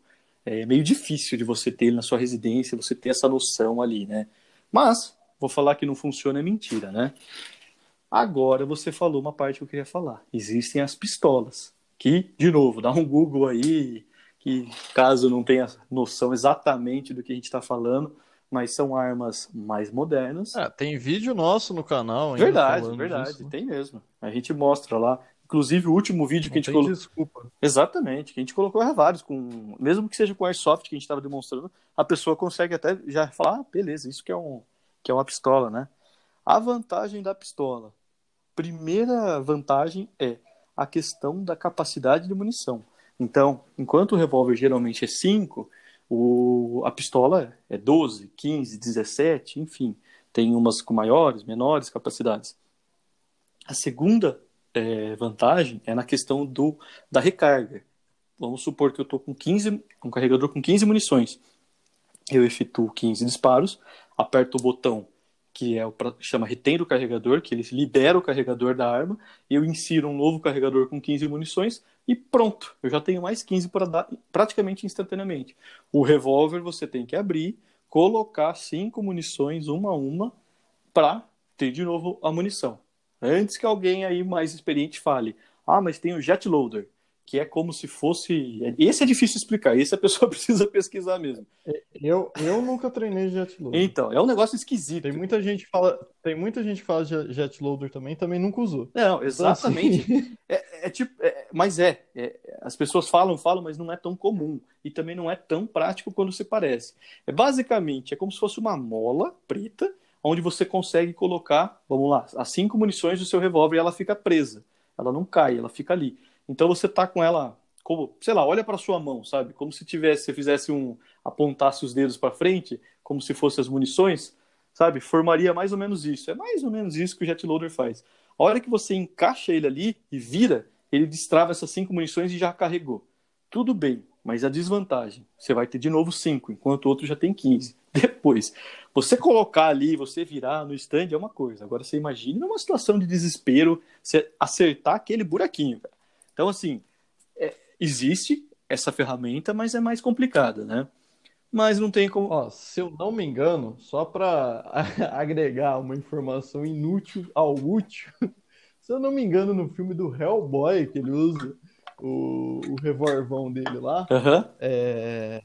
é, meio difícil de você ter ele na sua residência, você ter essa noção ali, né? Mas, vou falar que não funciona é mentira, né? Agora você falou uma parte que eu queria falar. Existem as pistolas, que, de novo, dá um Google aí, que caso não tenha noção exatamente do que a gente está falando, mas são armas mais modernas. É, tem vídeo nosso no canal. Verdade, verdade, disso. tem mesmo. A gente mostra lá. Inclusive, o último vídeo não que a gente colocou. Desculpa. Exatamente, que a gente colocou é vários, com... mesmo que seja com airsoft que a gente estava demonstrando, a pessoa consegue até já falar, ah, beleza, isso que é, um... que é uma pistola, né? A vantagem da pistola. Primeira vantagem é a questão da capacidade de munição. Então, enquanto o revólver geralmente é 5, o... a pistola é 12, 15, 17, enfim. Tem umas com maiores, menores capacidades. A segunda é, vantagem é na questão do, da recarga. Vamos supor que eu estou com 15, um carregador com 15 munições. Eu efetuo 15 disparos, aperto o botão que é o chama retém o carregador, que ele libera o carregador da arma, eu insiro um novo carregador com 15 munições e pronto, eu já tenho mais 15 para dar praticamente instantaneamente. O revólver você tem que abrir, colocar cinco munições uma a uma para ter de novo a munição. Antes que alguém aí mais experiente fale, ah, mas tem o jet loader, que é como se fosse. Esse é difícil explicar, esse a pessoa precisa pesquisar mesmo. Eu, eu nunca treinei jet loader. Então, é um negócio esquisito. Tem muita gente que fala, tem muita gente fala de jet loader também, também nunca usou. Não, exatamente. Então, assim... é, é, tipo, é, mas é, é, as pessoas falam, falam, mas não é tão comum e também não é tão prático quando se parece. É basicamente é como se fosse uma mola preta onde você consegue colocar, vamos lá, as cinco munições do seu revólver e ela fica presa. Ela não cai, ela fica ali. Então você tá com ela, como, sei lá, olha para sua mão, sabe? Como se tivesse, se fizesse um apontasse os dedos para frente, como se fossem as munições, sabe? Formaria mais ou menos isso. É mais ou menos isso que o jet loader faz. A hora que você encaixa ele ali e vira, ele destrava essas cinco munições e já carregou. Tudo bem, mas a desvantagem, você vai ter de novo cinco, enquanto o outro já tem 15. Depois, você colocar ali, você virar no stand é uma coisa. Agora você imagine numa situação de desespero, você acertar aquele buraquinho. Cara. Então, assim, é, existe, essa ferramenta, mas é mais complicada, né? Mas não tem como. Ó, se eu não me engano, só para agregar uma informação inútil ao útil, se eu não me engano, no filme do Hellboy, que ele usa o, o revolvão dele lá, Aham. é,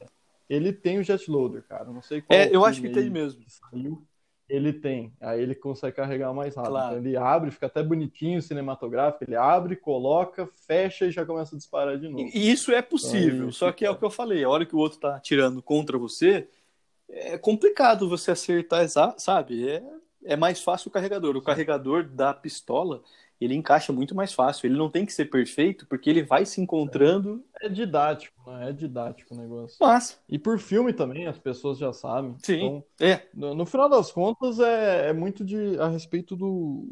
ele tem o jet loader, cara. Não sei qual É, eu acho que tem mesmo. saiu. Ele tem. Aí ele consegue carregar mais rápido. Claro. Então ele abre, fica até bonitinho, cinematográfico. Ele abre, coloca, fecha e já começa a disparar de novo. E isso é possível, Aí só que é o que eu falei, a hora que o outro tá atirando contra você, é complicado você acertar, sabe? É, é mais fácil o carregador. O carregador da pistola, ele encaixa muito mais fácil. Ele não tem que ser perfeito, porque ele vai se encontrando. É didático, né? É didático o negócio. Mas, E por filme também, as pessoas já sabem. sim, Então, é, no, no final das contas, é, é muito de, a respeito do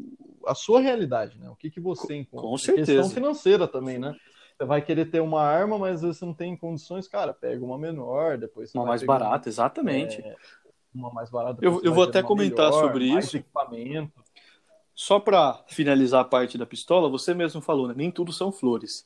a sua realidade, né? O que, que você encontra. com A Questão certeza. financeira também, né? Você vai querer ter uma arma, mas você não tem condições, cara, pega uma menor, depois você uma mais barata, exatamente. uma mais barata. Eu- eu vou até comentar melhor, sobre mais isso. equipamento. Só para finalizar a parte da pistola, você mesmo falou, né? Nem tudo são flores.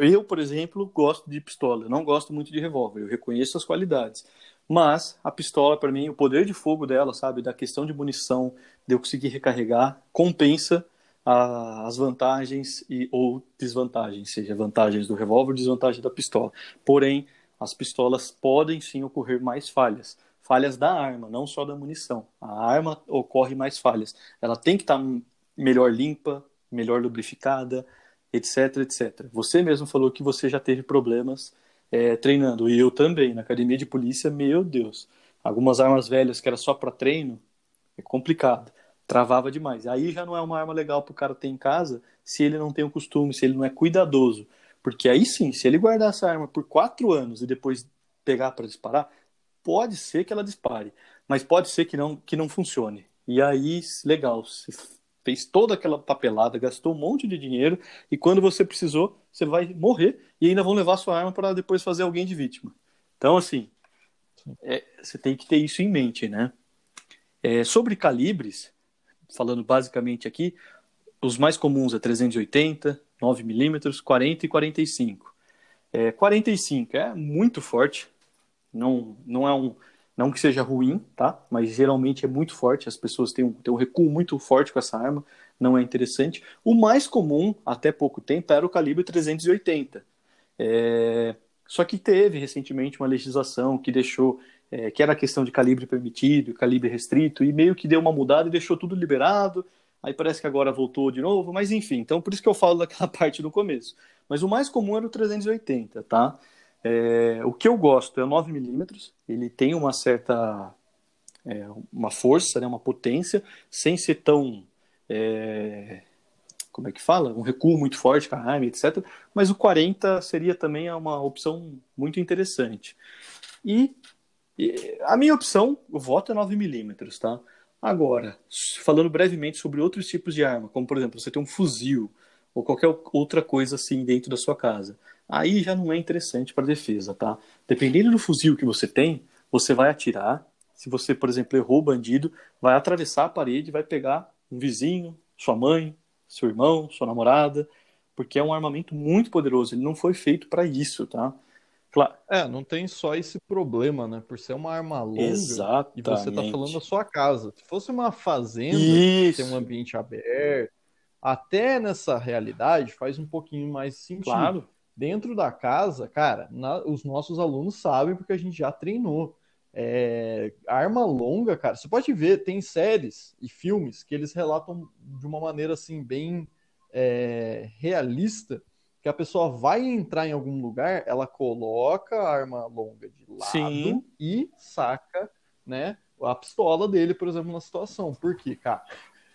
Eu, por exemplo, gosto de pistola. Não gosto muito de revólver. Eu reconheço as qualidades. Mas a pistola, para mim, o poder de fogo dela, sabe? Da questão de munição, de eu conseguir recarregar, compensa a- as vantagens e ou desvantagens, seja vantagens do revólver, desvantagem da pistola. Porém, as pistolas podem sim ocorrer mais falhas. Falhas da arma, não só da munição. A arma ocorre mais falhas. Ela tem que estar melhor limpa, melhor lubrificada, etc, etc. Você mesmo falou que você já teve problemas é, treinando, e eu também, na academia de polícia, meu Deus. Algumas armas velhas que era só para treino, é complicado. Travava demais. Aí já não é uma arma legal para o cara ter em casa se ele não tem o costume, se ele não é cuidadoso. Porque aí sim, se ele guardar essa arma por quatro anos e depois pegar para disparar, pode ser que ela dispare, mas pode ser que não, que não funcione. E aí, legal, você fez toda aquela papelada, gastou um monte de dinheiro e quando você precisou, você vai morrer e ainda vão levar sua arma para depois fazer alguém de vítima. Então, assim, é, você tem que ter isso em mente, né? É, sobre calibres, falando basicamente aqui, os mais comuns é 380, 9mm, 40 e 45. É, 45 é muito forte, não, não é um não que seja ruim, tá? Mas geralmente é muito forte, as pessoas têm um, têm um recuo muito forte com essa arma, não é interessante. O mais comum, até pouco tempo, era o calibre 380. É... Só que teve recentemente uma legislação que deixou, é, que era a questão de calibre permitido, calibre restrito, e meio que deu uma mudada e deixou tudo liberado. Aí parece que agora voltou de novo, mas enfim, então por isso que eu falo daquela parte no começo. Mas o mais comum era o 380, tá? É, o que eu gosto é o 9mm, ele tem uma certa é, uma força, né, uma potência, sem ser tão é, como é que fala? Um recuo muito forte arma, etc. Mas o 40 seria também uma opção muito interessante. E, e a minha opção, o voto é 9mm, tá? Agora, falando brevemente sobre outros tipos de arma, como por exemplo, você tem um fuzil ou qualquer outra coisa assim dentro da sua casa aí já não é interessante para defesa, tá? Dependendo do fuzil que você tem, você vai atirar. Se você, por exemplo, errou o bandido, vai atravessar a parede, vai pegar um vizinho, sua mãe, seu irmão, sua namorada, porque é um armamento muito poderoso. Ele não foi feito para isso, tá? Claro. É, não tem só esse problema, né? Por ser uma arma longa Exatamente. e você tá falando da sua casa. Se fosse uma fazenda, isso. tem um ambiente aberto, até nessa realidade faz um pouquinho mais sentido. Claro dentro da casa, cara, na, os nossos alunos sabem porque a gente já treinou. É, arma longa, cara, você pode ver, tem séries e filmes que eles relatam de uma maneira assim, bem é, realista, que a pessoa vai entrar em algum lugar, ela coloca a arma longa de lado Sim. e saca, né, a pistola dele, por exemplo, na situação. Por quê, cara?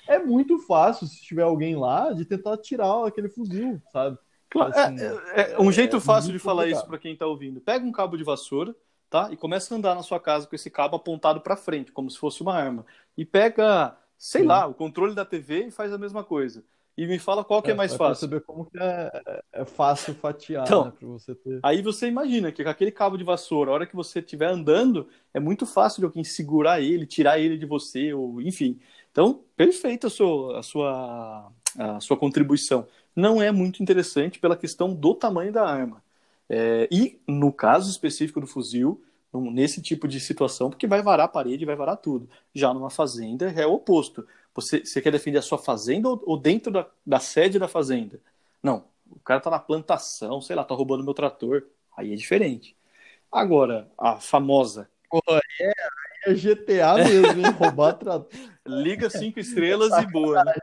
É muito fácil, se tiver alguém lá, de tentar tirar aquele fuzil, sabe? Claro, assim, é, é, um jeito é, fácil de falar complicado. isso para quem está ouvindo. Pega um cabo de vassoura, tá? E começa a andar na sua casa com esse cabo apontado para frente, como se fosse uma arma. E pega, sei Sim. lá, o controle da TV e faz a mesma coisa. E me fala qual que é, mais fácil. saber como que é, é fácil fatiar, então, né, você ter. Aí você imagina que com aquele cabo de vassoura, a hora que você estiver andando, é muito fácil de alguém segurar ele, tirar ele de você, ou enfim. Então, perfeita a sua, a sua, a sua contribuição não é muito interessante pela questão do tamanho da arma. É, e no caso específico do fuzil, nesse tipo de situação, porque vai varar a parede, vai varar tudo. Já numa fazenda é o oposto. Você, você quer defender a sua fazenda ou, ou dentro da, da, sede da fazenda? Não, o cara tá na plantação, sei lá, tá roubando meu trator. Aí é diferente. Agora, a famosa. Pô, é, é GTA mesmo, hein? Roubar trator. Liga cinco estrelas e boa. Né?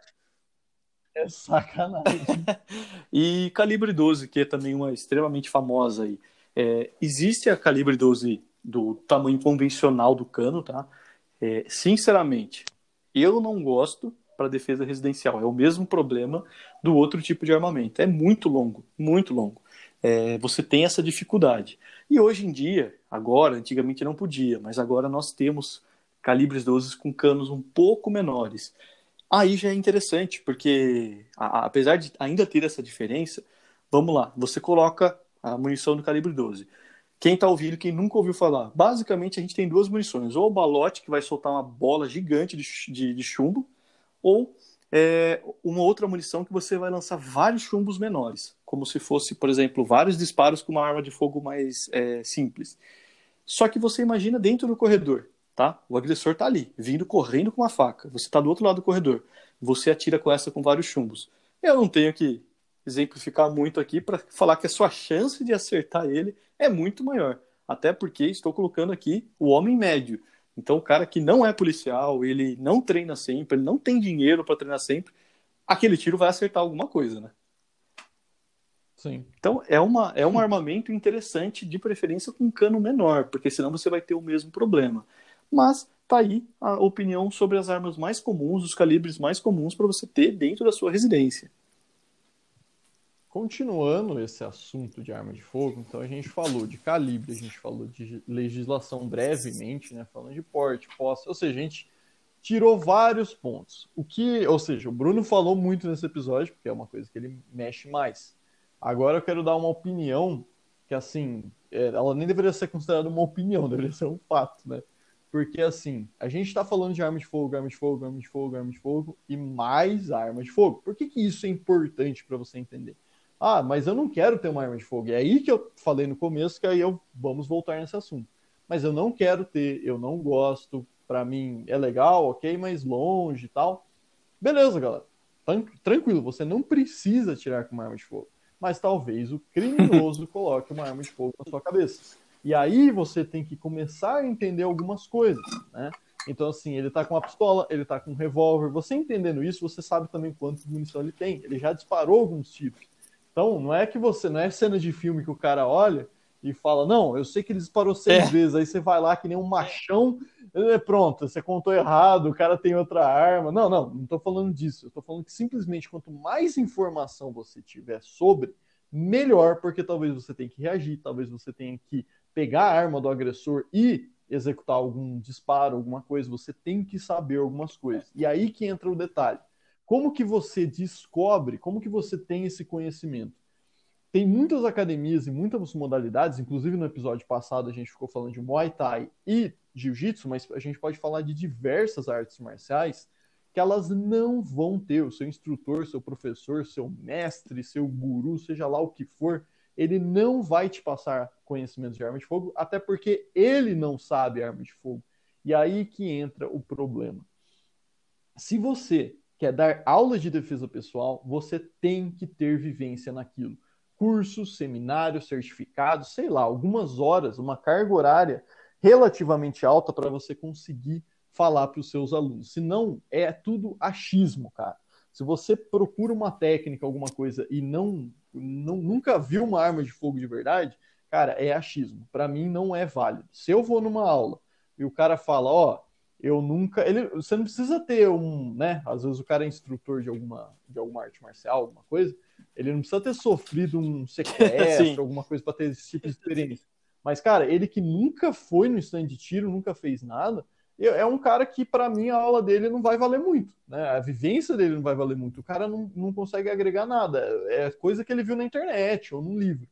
É sacanagem. e calibre 12, que é também uma extremamente famosa aí. É, existe a calibre 12 do tamanho convencional do cano, tá? É, sinceramente, eu não gosto para defesa residencial. É o mesmo problema do outro tipo de armamento. É muito longo, muito longo. É, você tem essa dificuldade. E hoje em dia, agora, antigamente não podia, mas agora nós temos calibres 12 com canos um pouco menores. Aí já é interessante, porque a, apesar de ainda ter essa diferença, vamos lá, você coloca a munição do calibre 12. Quem está ouvindo, quem nunca ouviu falar, basicamente a gente tem duas munições: ou o balote, que vai soltar uma bola gigante de, de, de chumbo, ou é, uma outra munição que você vai lançar vários chumbos menores, como se fosse, por exemplo, vários disparos com uma arma de fogo mais é, simples. Só que você imagina dentro do corredor, tá? O agressor está ali, vindo correndo com uma faca. Você está do outro lado do corredor. Você atira com essa com vários chumbos. Eu não tenho que exemplificar muito aqui para falar que a sua chance de acertar ele é muito maior. Até porque estou colocando aqui o homem médio. Então, o cara que não é policial, ele não treina sempre, ele não tem dinheiro para treinar sempre, aquele tiro vai acertar alguma coisa, né? Sim. Então, é, uma, é um armamento interessante, de preferência com um cano menor, porque senão você vai ter o mesmo problema. Mas tá aí a opinião sobre as armas mais comuns, os calibres mais comuns para você ter dentro da sua residência. Continuando esse assunto de arma de fogo, então a gente falou de calibre, a gente falou de legislação brevemente, né, falando de porte, posse, ou seja, a gente tirou vários pontos. O que, ou seja, o Bruno falou muito nesse episódio, porque é uma coisa que ele mexe mais. Agora eu quero dar uma opinião que assim, é, ela nem deveria ser considerada uma opinião, deveria ser um fato, né? Porque assim, a gente está falando de arma de fogo, arma de fogo, arma de fogo, arma de fogo e mais arma de fogo. Por que, que isso é importante para você entender? Ah, mas eu não quero ter uma arma de fogo. É aí que eu falei no começo que aí eu vamos voltar nesse assunto. Mas eu não quero ter, eu não gosto, para mim é legal, ok, mas longe e tal. Beleza, galera. Tranquilo, você não precisa tirar com uma arma de fogo. Mas talvez o criminoso coloque uma arma de fogo na sua cabeça. E aí você tem que começar a entender algumas coisas, né? Então, assim, ele tá com uma pistola, ele tá com um revólver. Você entendendo isso, você sabe também quanto munição ele tem. Ele já disparou alguns tiros. Então, não é que você, não é cena de filme que o cara olha e fala, não, eu sei que ele disparou seis é. vezes, aí você vai lá que nem um machão, é, pronto, você contou errado, o cara tem outra arma. Não, não, não tô falando disso. Eu tô falando que simplesmente quanto mais informação você tiver sobre, melhor, porque talvez você tenha que reagir, talvez você tenha que pegar a arma do agressor e executar algum disparo, alguma coisa, você tem que saber algumas coisas. E aí que entra o detalhe. Como que você descobre, como que você tem esse conhecimento? Tem muitas academias e muitas modalidades, inclusive no episódio passado a gente ficou falando de Muay Thai e Jiu-Jitsu, mas a gente pode falar de diversas artes marciais que elas não vão ter o seu instrutor, seu professor, seu mestre, seu guru, seja lá o que for, ele não vai te passar conhecimento de arma de fogo, até porque ele não sabe arma de fogo. E aí que entra o problema. Se você quer dar aula de defesa pessoal, você tem que ter vivência naquilo. Cursos, seminários, certificados, sei lá, algumas horas, uma carga horária relativamente alta para você conseguir falar para os seus alunos. Senão, é tudo achismo, cara. Se você procura uma técnica, alguma coisa e não, não nunca viu uma arma de fogo de verdade, cara, é achismo. Para mim não é válido. Se eu vou numa aula e o cara fala, ó, eu nunca. Ele, você não precisa ter um, né? Às vezes o cara é instrutor de alguma, de alguma arte marcial, alguma coisa. Ele não precisa ter sofrido um sequestro, alguma coisa para ter esse tipo de experiência. Mas, cara, ele que nunca foi no stand de tiro, nunca fez nada, é um cara que, para mim, a aula dele não vai valer muito. Né? A vivência dele não vai valer muito. O cara não, não consegue agregar nada. É coisa que ele viu na internet ou num livro.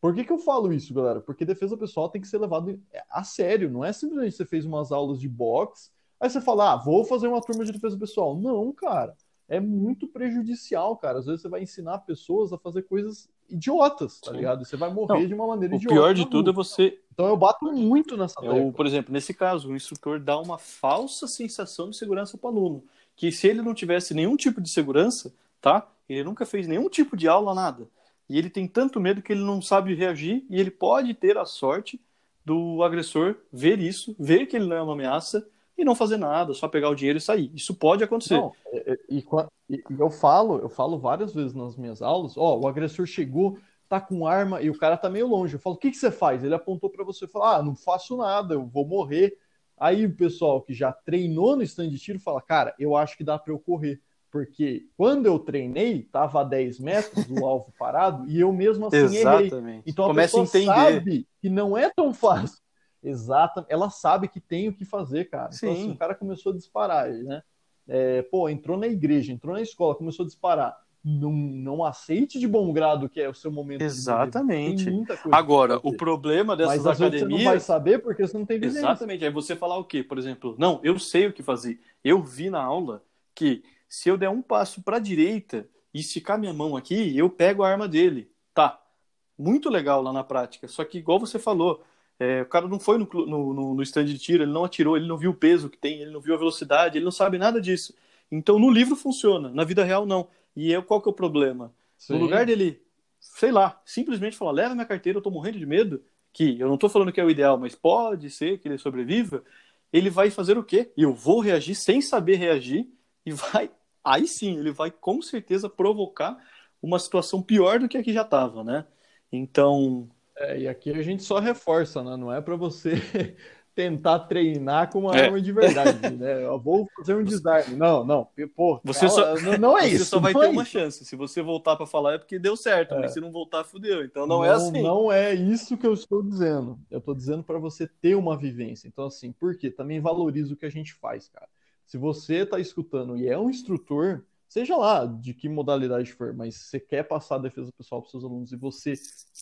Por que, que eu falo isso, galera? Porque defesa pessoal tem que ser levado a sério. Não é simplesmente você fez umas aulas de boxe, aí você fala, ah, vou fazer uma turma de defesa pessoal. Não, cara. É muito prejudicial, cara. Às vezes você vai ensinar pessoas a fazer coisas idiotas, tá Sim. ligado? Você vai morrer Não, de uma maneira o idiota. O pior de tudo é você. Então eu bato muito nessa é o, Por exemplo, nesse caso, o instrutor dá uma falsa sensação de segurança para o aluno. Que se ele não tivesse nenhum tipo de segurança, tá? Ele nunca fez nenhum tipo de aula, nada. E ele tem tanto medo que ele não sabe reagir e ele pode ter a sorte do agressor ver isso, ver que ele não é uma ameaça e não fazer nada, só pegar o dinheiro e sair. Isso pode acontecer. Não, e, e, e, eu falo, eu falo várias vezes nas minhas aulas, ó, o agressor chegou, tá com arma e o cara tá meio longe. Eu falo, o que, que você faz? Ele apontou para você e falou, ah, não faço nada, eu vou morrer. Aí o pessoal que já treinou no stand de tiro fala, cara, eu acho que dá para eu correr. Porque quando eu treinei, tava a 10 metros o alvo parado e eu mesmo assim Exatamente. errei. Então a Começa pessoa a entender. sabe que não é tão fácil. Exata, ela sabe que tem o que fazer, cara. Sim. Então, assim, o cara começou a disparar, né? É, pô, entrou na igreja, entrou na escola, começou a disparar. Não, não aceite de bom grado que é o seu momento. Exatamente. Agora, o problema dessas Mas, academias. Você não vai saber porque você não tem vivência. Exatamente. Aí você falar o quê? Por exemplo, não, eu sei o que fazer. Eu vi na aula que se eu der um passo para a direita e esticar minha mão aqui, eu pego a arma dele. Tá. Muito legal lá na prática. Só que, igual você falou, é, o cara não foi no, no, no stand de tiro, ele não atirou, ele não viu o peso que tem, ele não viu a velocidade, ele não sabe nada disso. Então no livro funciona, na vida real não. E eu, qual que é o problema? Sim. No lugar dele, sei lá, simplesmente falar, leva minha carteira, eu tô morrendo de medo, que eu não tô falando que é o ideal, mas pode ser que ele sobreviva, ele vai fazer o quê? E eu vou reagir sem saber reagir e vai, aí sim, ele vai com certeza provocar uma situação pior do que a que já estava, né? Então, é, e aqui a gente só reforça, né? Não é para você tentar treinar com uma é. arma de verdade, né? Eu vou fazer um desarme. Não, não. Pô, você só, não, não é você isso. Você só vai ter é uma isso. chance. Se você voltar para falar é porque deu certo, é. mas se não voltar, fudeu. Então não, é não, é assim. Não é isso que eu estou dizendo. Eu estou dizendo para você ter uma vivência. Então, assim, por quê? Também valoriza o que a gente faz, cara. Se você está escutando e é um instrutor, seja lá de que modalidade for, mas você quer passar a defesa pessoal para seus alunos e você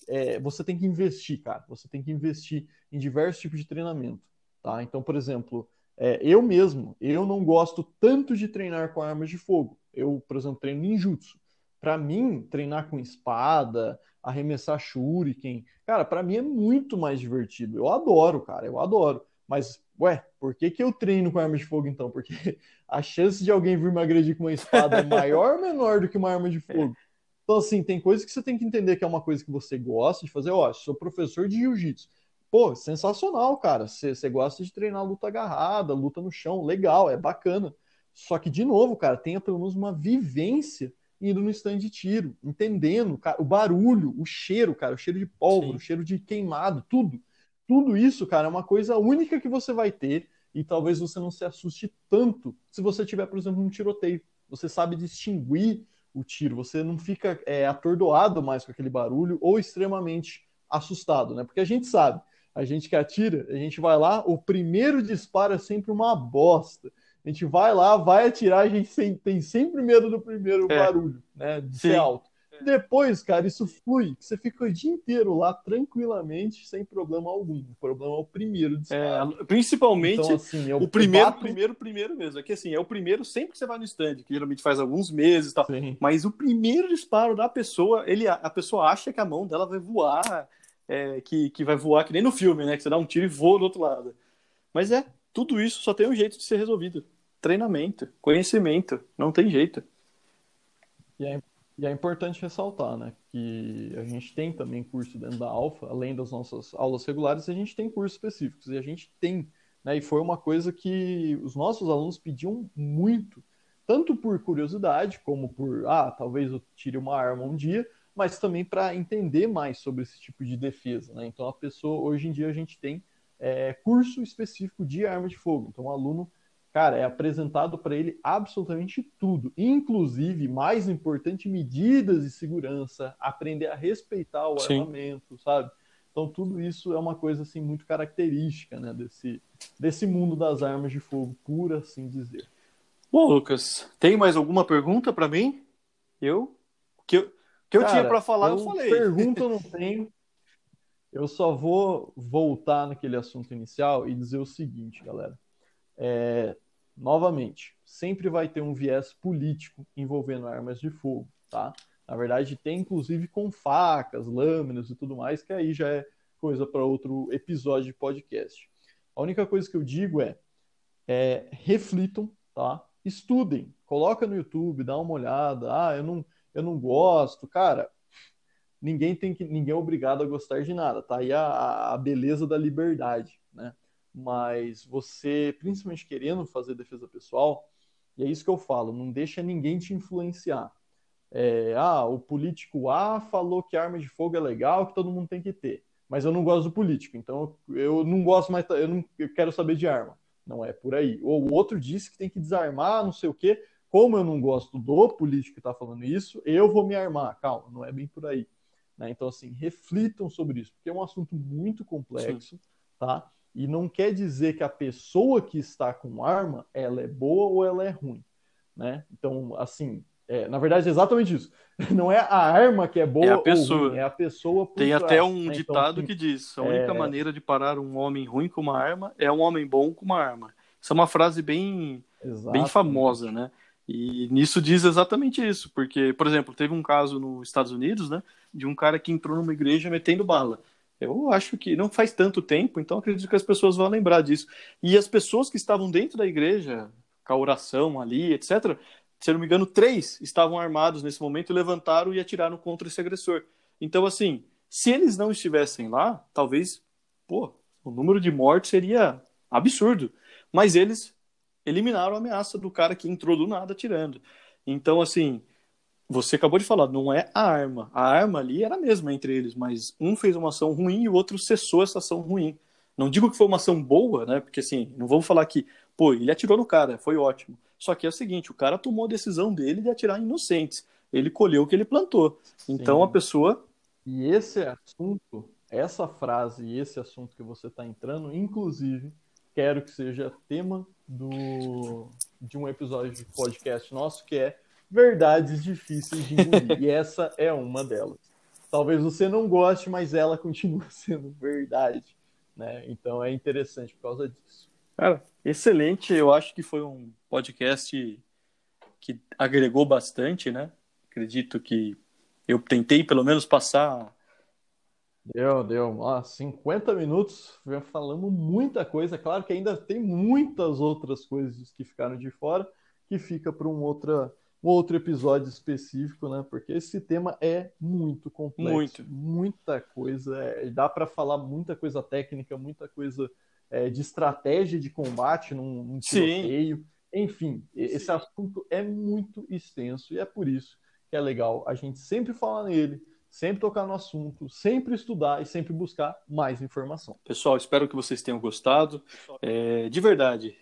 é, você tem que investir, cara. Você tem que investir em diversos tipos de treinamento, tá? Então, por exemplo, é, eu mesmo, eu não gosto tanto de treinar com armas de fogo. Eu, por exemplo, treino ninjutsu. Para mim, treinar com espada, arremessar shuriken, cara, para mim é muito mais divertido. Eu adoro, cara, eu adoro. Mas ué, por que, que eu treino com arma de fogo então? Porque a chance de alguém vir me agredir com uma espada é maior ou menor do que uma arma de fogo? Então, assim, tem coisas que você tem que entender que é uma coisa que você gosta de fazer. Ó, sou professor de jiu-jitsu. Pô, sensacional, cara. Você, gosta de treinar luta agarrada, luta no chão, legal, é bacana. Só que, de novo, cara, tenha pelo menos uma vivência indo no stand de tiro, entendendo cara, o barulho, o cheiro, cara, o cheiro de pólvora, o cheiro de queimado, tudo tudo isso, cara, é uma coisa única que você vai ter e talvez você não se assuste tanto se você tiver, por exemplo, um tiroteio. Você sabe distinguir o tiro, você não fica é, atordoado mais com aquele barulho ou extremamente assustado, né? Porque a gente sabe, a gente que atira, a gente vai lá, o primeiro disparo é sempre uma bosta. A gente vai lá, vai atirar, a gente tem sempre medo do primeiro é. barulho, né? De Sim. ser alto. Depois, cara, isso flui. Você fica o dia inteiro lá tranquilamente, sem problema algum. O problema é o primeiro disparo. É, principalmente então, assim, o primeiro, bato... primeiro, primeiro mesmo. É que assim, é o primeiro sempre que você vai no stand, que geralmente faz alguns meses e tal. Sim. Mas o primeiro disparo da pessoa, ele, a pessoa acha que a mão dela vai voar, é, que, que vai voar que nem no filme, né? Que você dá um tiro e voa do outro lado. Mas é, tudo isso só tem um jeito de ser resolvido. Treinamento, conhecimento, não tem jeito. E é e é importante ressaltar, né, que a gente tem também curso dentro da Alfa, além das nossas aulas regulares, a gente tem cursos específicos e a gente tem, né, e foi uma coisa que os nossos alunos pediam muito, tanto por curiosidade como por, ah, talvez eu tire uma arma um dia, mas também para entender mais sobre esse tipo de defesa, né? Então a pessoa, hoje em dia a gente tem é, curso específico de arma de fogo, então o aluno cara, é apresentado para ele absolutamente tudo, inclusive, mais importante, medidas de segurança, aprender a respeitar o Sim. armamento, sabe? Então tudo isso é uma coisa assim muito característica, né, desse desse mundo das armas de fogo, por assim dizer. Bom, Lucas, tem mais alguma pergunta para mim? Eu que eu, que eu Cara, tinha para falar, eu, eu falei. Pergunta eu não tenho. Eu só vou voltar naquele assunto inicial e dizer o seguinte, galera. É, novamente, sempre vai ter um viés político envolvendo armas de fogo, tá? Na verdade, tem inclusive com facas, lâminas e tudo mais, que aí já é coisa para outro episódio de podcast. A única coisa que eu digo é, é reflitam, tá? Estudem, coloca no YouTube, dá uma olhada. Ah, eu não, eu não gosto, cara. Ninguém tem que, ninguém é obrigado a gostar de nada, tá? E a, a beleza da liberdade, né? Mas você, principalmente querendo fazer defesa pessoal, e é isso que eu falo, não deixa ninguém te influenciar. É, ah, o político A falou que arma de fogo é legal, que todo mundo tem que ter. Mas eu não gosto do político, então eu não gosto mais, eu não eu quero saber de arma. Não é por aí. Ou o outro disse que tem que desarmar, não sei o quê. Como eu não gosto do político que está falando isso, eu vou me armar. Calma, não é bem por aí. Né? Então, assim, reflitam sobre isso, porque é um assunto muito complexo, Sim. tá? E não quer dizer que a pessoa que está com arma, ela é boa ou ela é ruim, né? Então, assim, é, na verdade, é exatamente isso. Não é a arma que é boa é a pessoa. ou ruim, é a pessoa Tem trás, até um né? ditado então, que diz: a única é... maneira de parar um homem ruim com uma arma é um homem bom com uma arma. Isso é uma frase bem, bem famosa, né? E nisso diz exatamente isso, porque, por exemplo, teve um caso nos Estados Unidos, né, de um cara que entrou numa igreja metendo bala. Eu acho que não faz tanto tempo, então acredito que as pessoas vão lembrar disso. E as pessoas que estavam dentro da igreja, com a oração ali, etc., se não me engano, três estavam armados nesse momento levantaram e atiraram contra esse agressor. Então, assim, se eles não estivessem lá, talvez, pô, o número de mortes seria absurdo. Mas eles eliminaram a ameaça do cara que entrou do nada atirando. Então, assim, você acabou de falar, não é a arma. A arma ali era a mesma entre eles, mas um fez uma ação ruim e o outro cessou essa ação ruim. Não digo que foi uma ação boa, né? Porque assim, não vamos falar que, pô, ele atirou no cara, foi ótimo. Só que é o seguinte, o cara tomou a decisão dele de atirar em inocentes. Ele colheu o que ele plantou. Então Sim. a pessoa. E esse assunto, essa frase e esse assunto que você está entrando, inclusive, quero que seja tema do, de um episódio de podcast nosso, que é verdades difíceis de engolir. e essa é uma delas. Talvez você não goste, mas ela continua sendo verdade. Né? Então é interessante por causa disso. Cara, excelente. Eu acho que foi um podcast que agregou bastante, né? Acredito que eu tentei pelo menos passar. Deu, deu. Ó, 50 minutos, falando muita coisa. Claro que ainda tem muitas outras coisas que ficaram de fora, que fica para um outra outro episódio específico, né? Porque esse tema é muito complexo, muito. muita coisa, é, dá para falar muita coisa técnica, muita coisa é, de estratégia de combate num, num tiroteio. Sim. Enfim, Sim. esse assunto é muito extenso e é por isso que é legal a gente sempre falar nele, sempre tocar no assunto, sempre estudar e sempre buscar mais informação. Pessoal, espero que vocês tenham gostado. É, de verdade,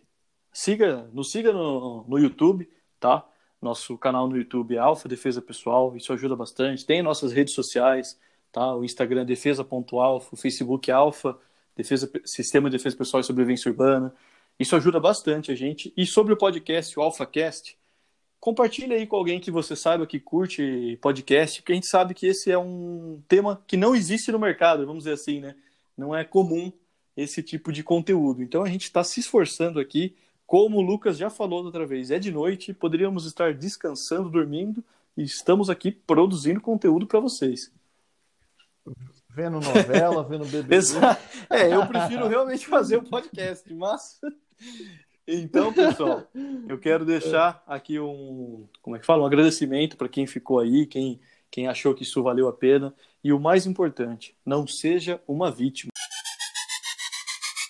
siga, nos siga no, no YouTube, tá? Nosso canal no YouTube é Alfa Defesa Pessoal, isso ajuda bastante. Tem nossas redes sociais, tá? O Instagram é defesa.alfa, o Facebook é Alfa, defesa, Sistema de Defesa Pessoal e Sobrevivência Urbana. Isso ajuda bastante a gente. E sobre o podcast, o AlphaCast, compartilhe aí com alguém que você saiba que curte podcast, porque a gente sabe que esse é um tema que não existe no mercado, vamos dizer assim, né? Não é comum esse tipo de conteúdo. Então a gente está se esforçando aqui como o Lucas já falou outra vez, é de noite, poderíamos estar descansando, dormindo, e estamos aqui produzindo conteúdo para vocês. Vendo novela, vendo bebê. é, eu prefiro realmente fazer o um podcast, mas. Então, pessoal, eu quero deixar aqui um, como é que fala, um agradecimento para quem ficou aí, quem, quem achou que isso valeu a pena. E o mais importante, não seja uma vítima.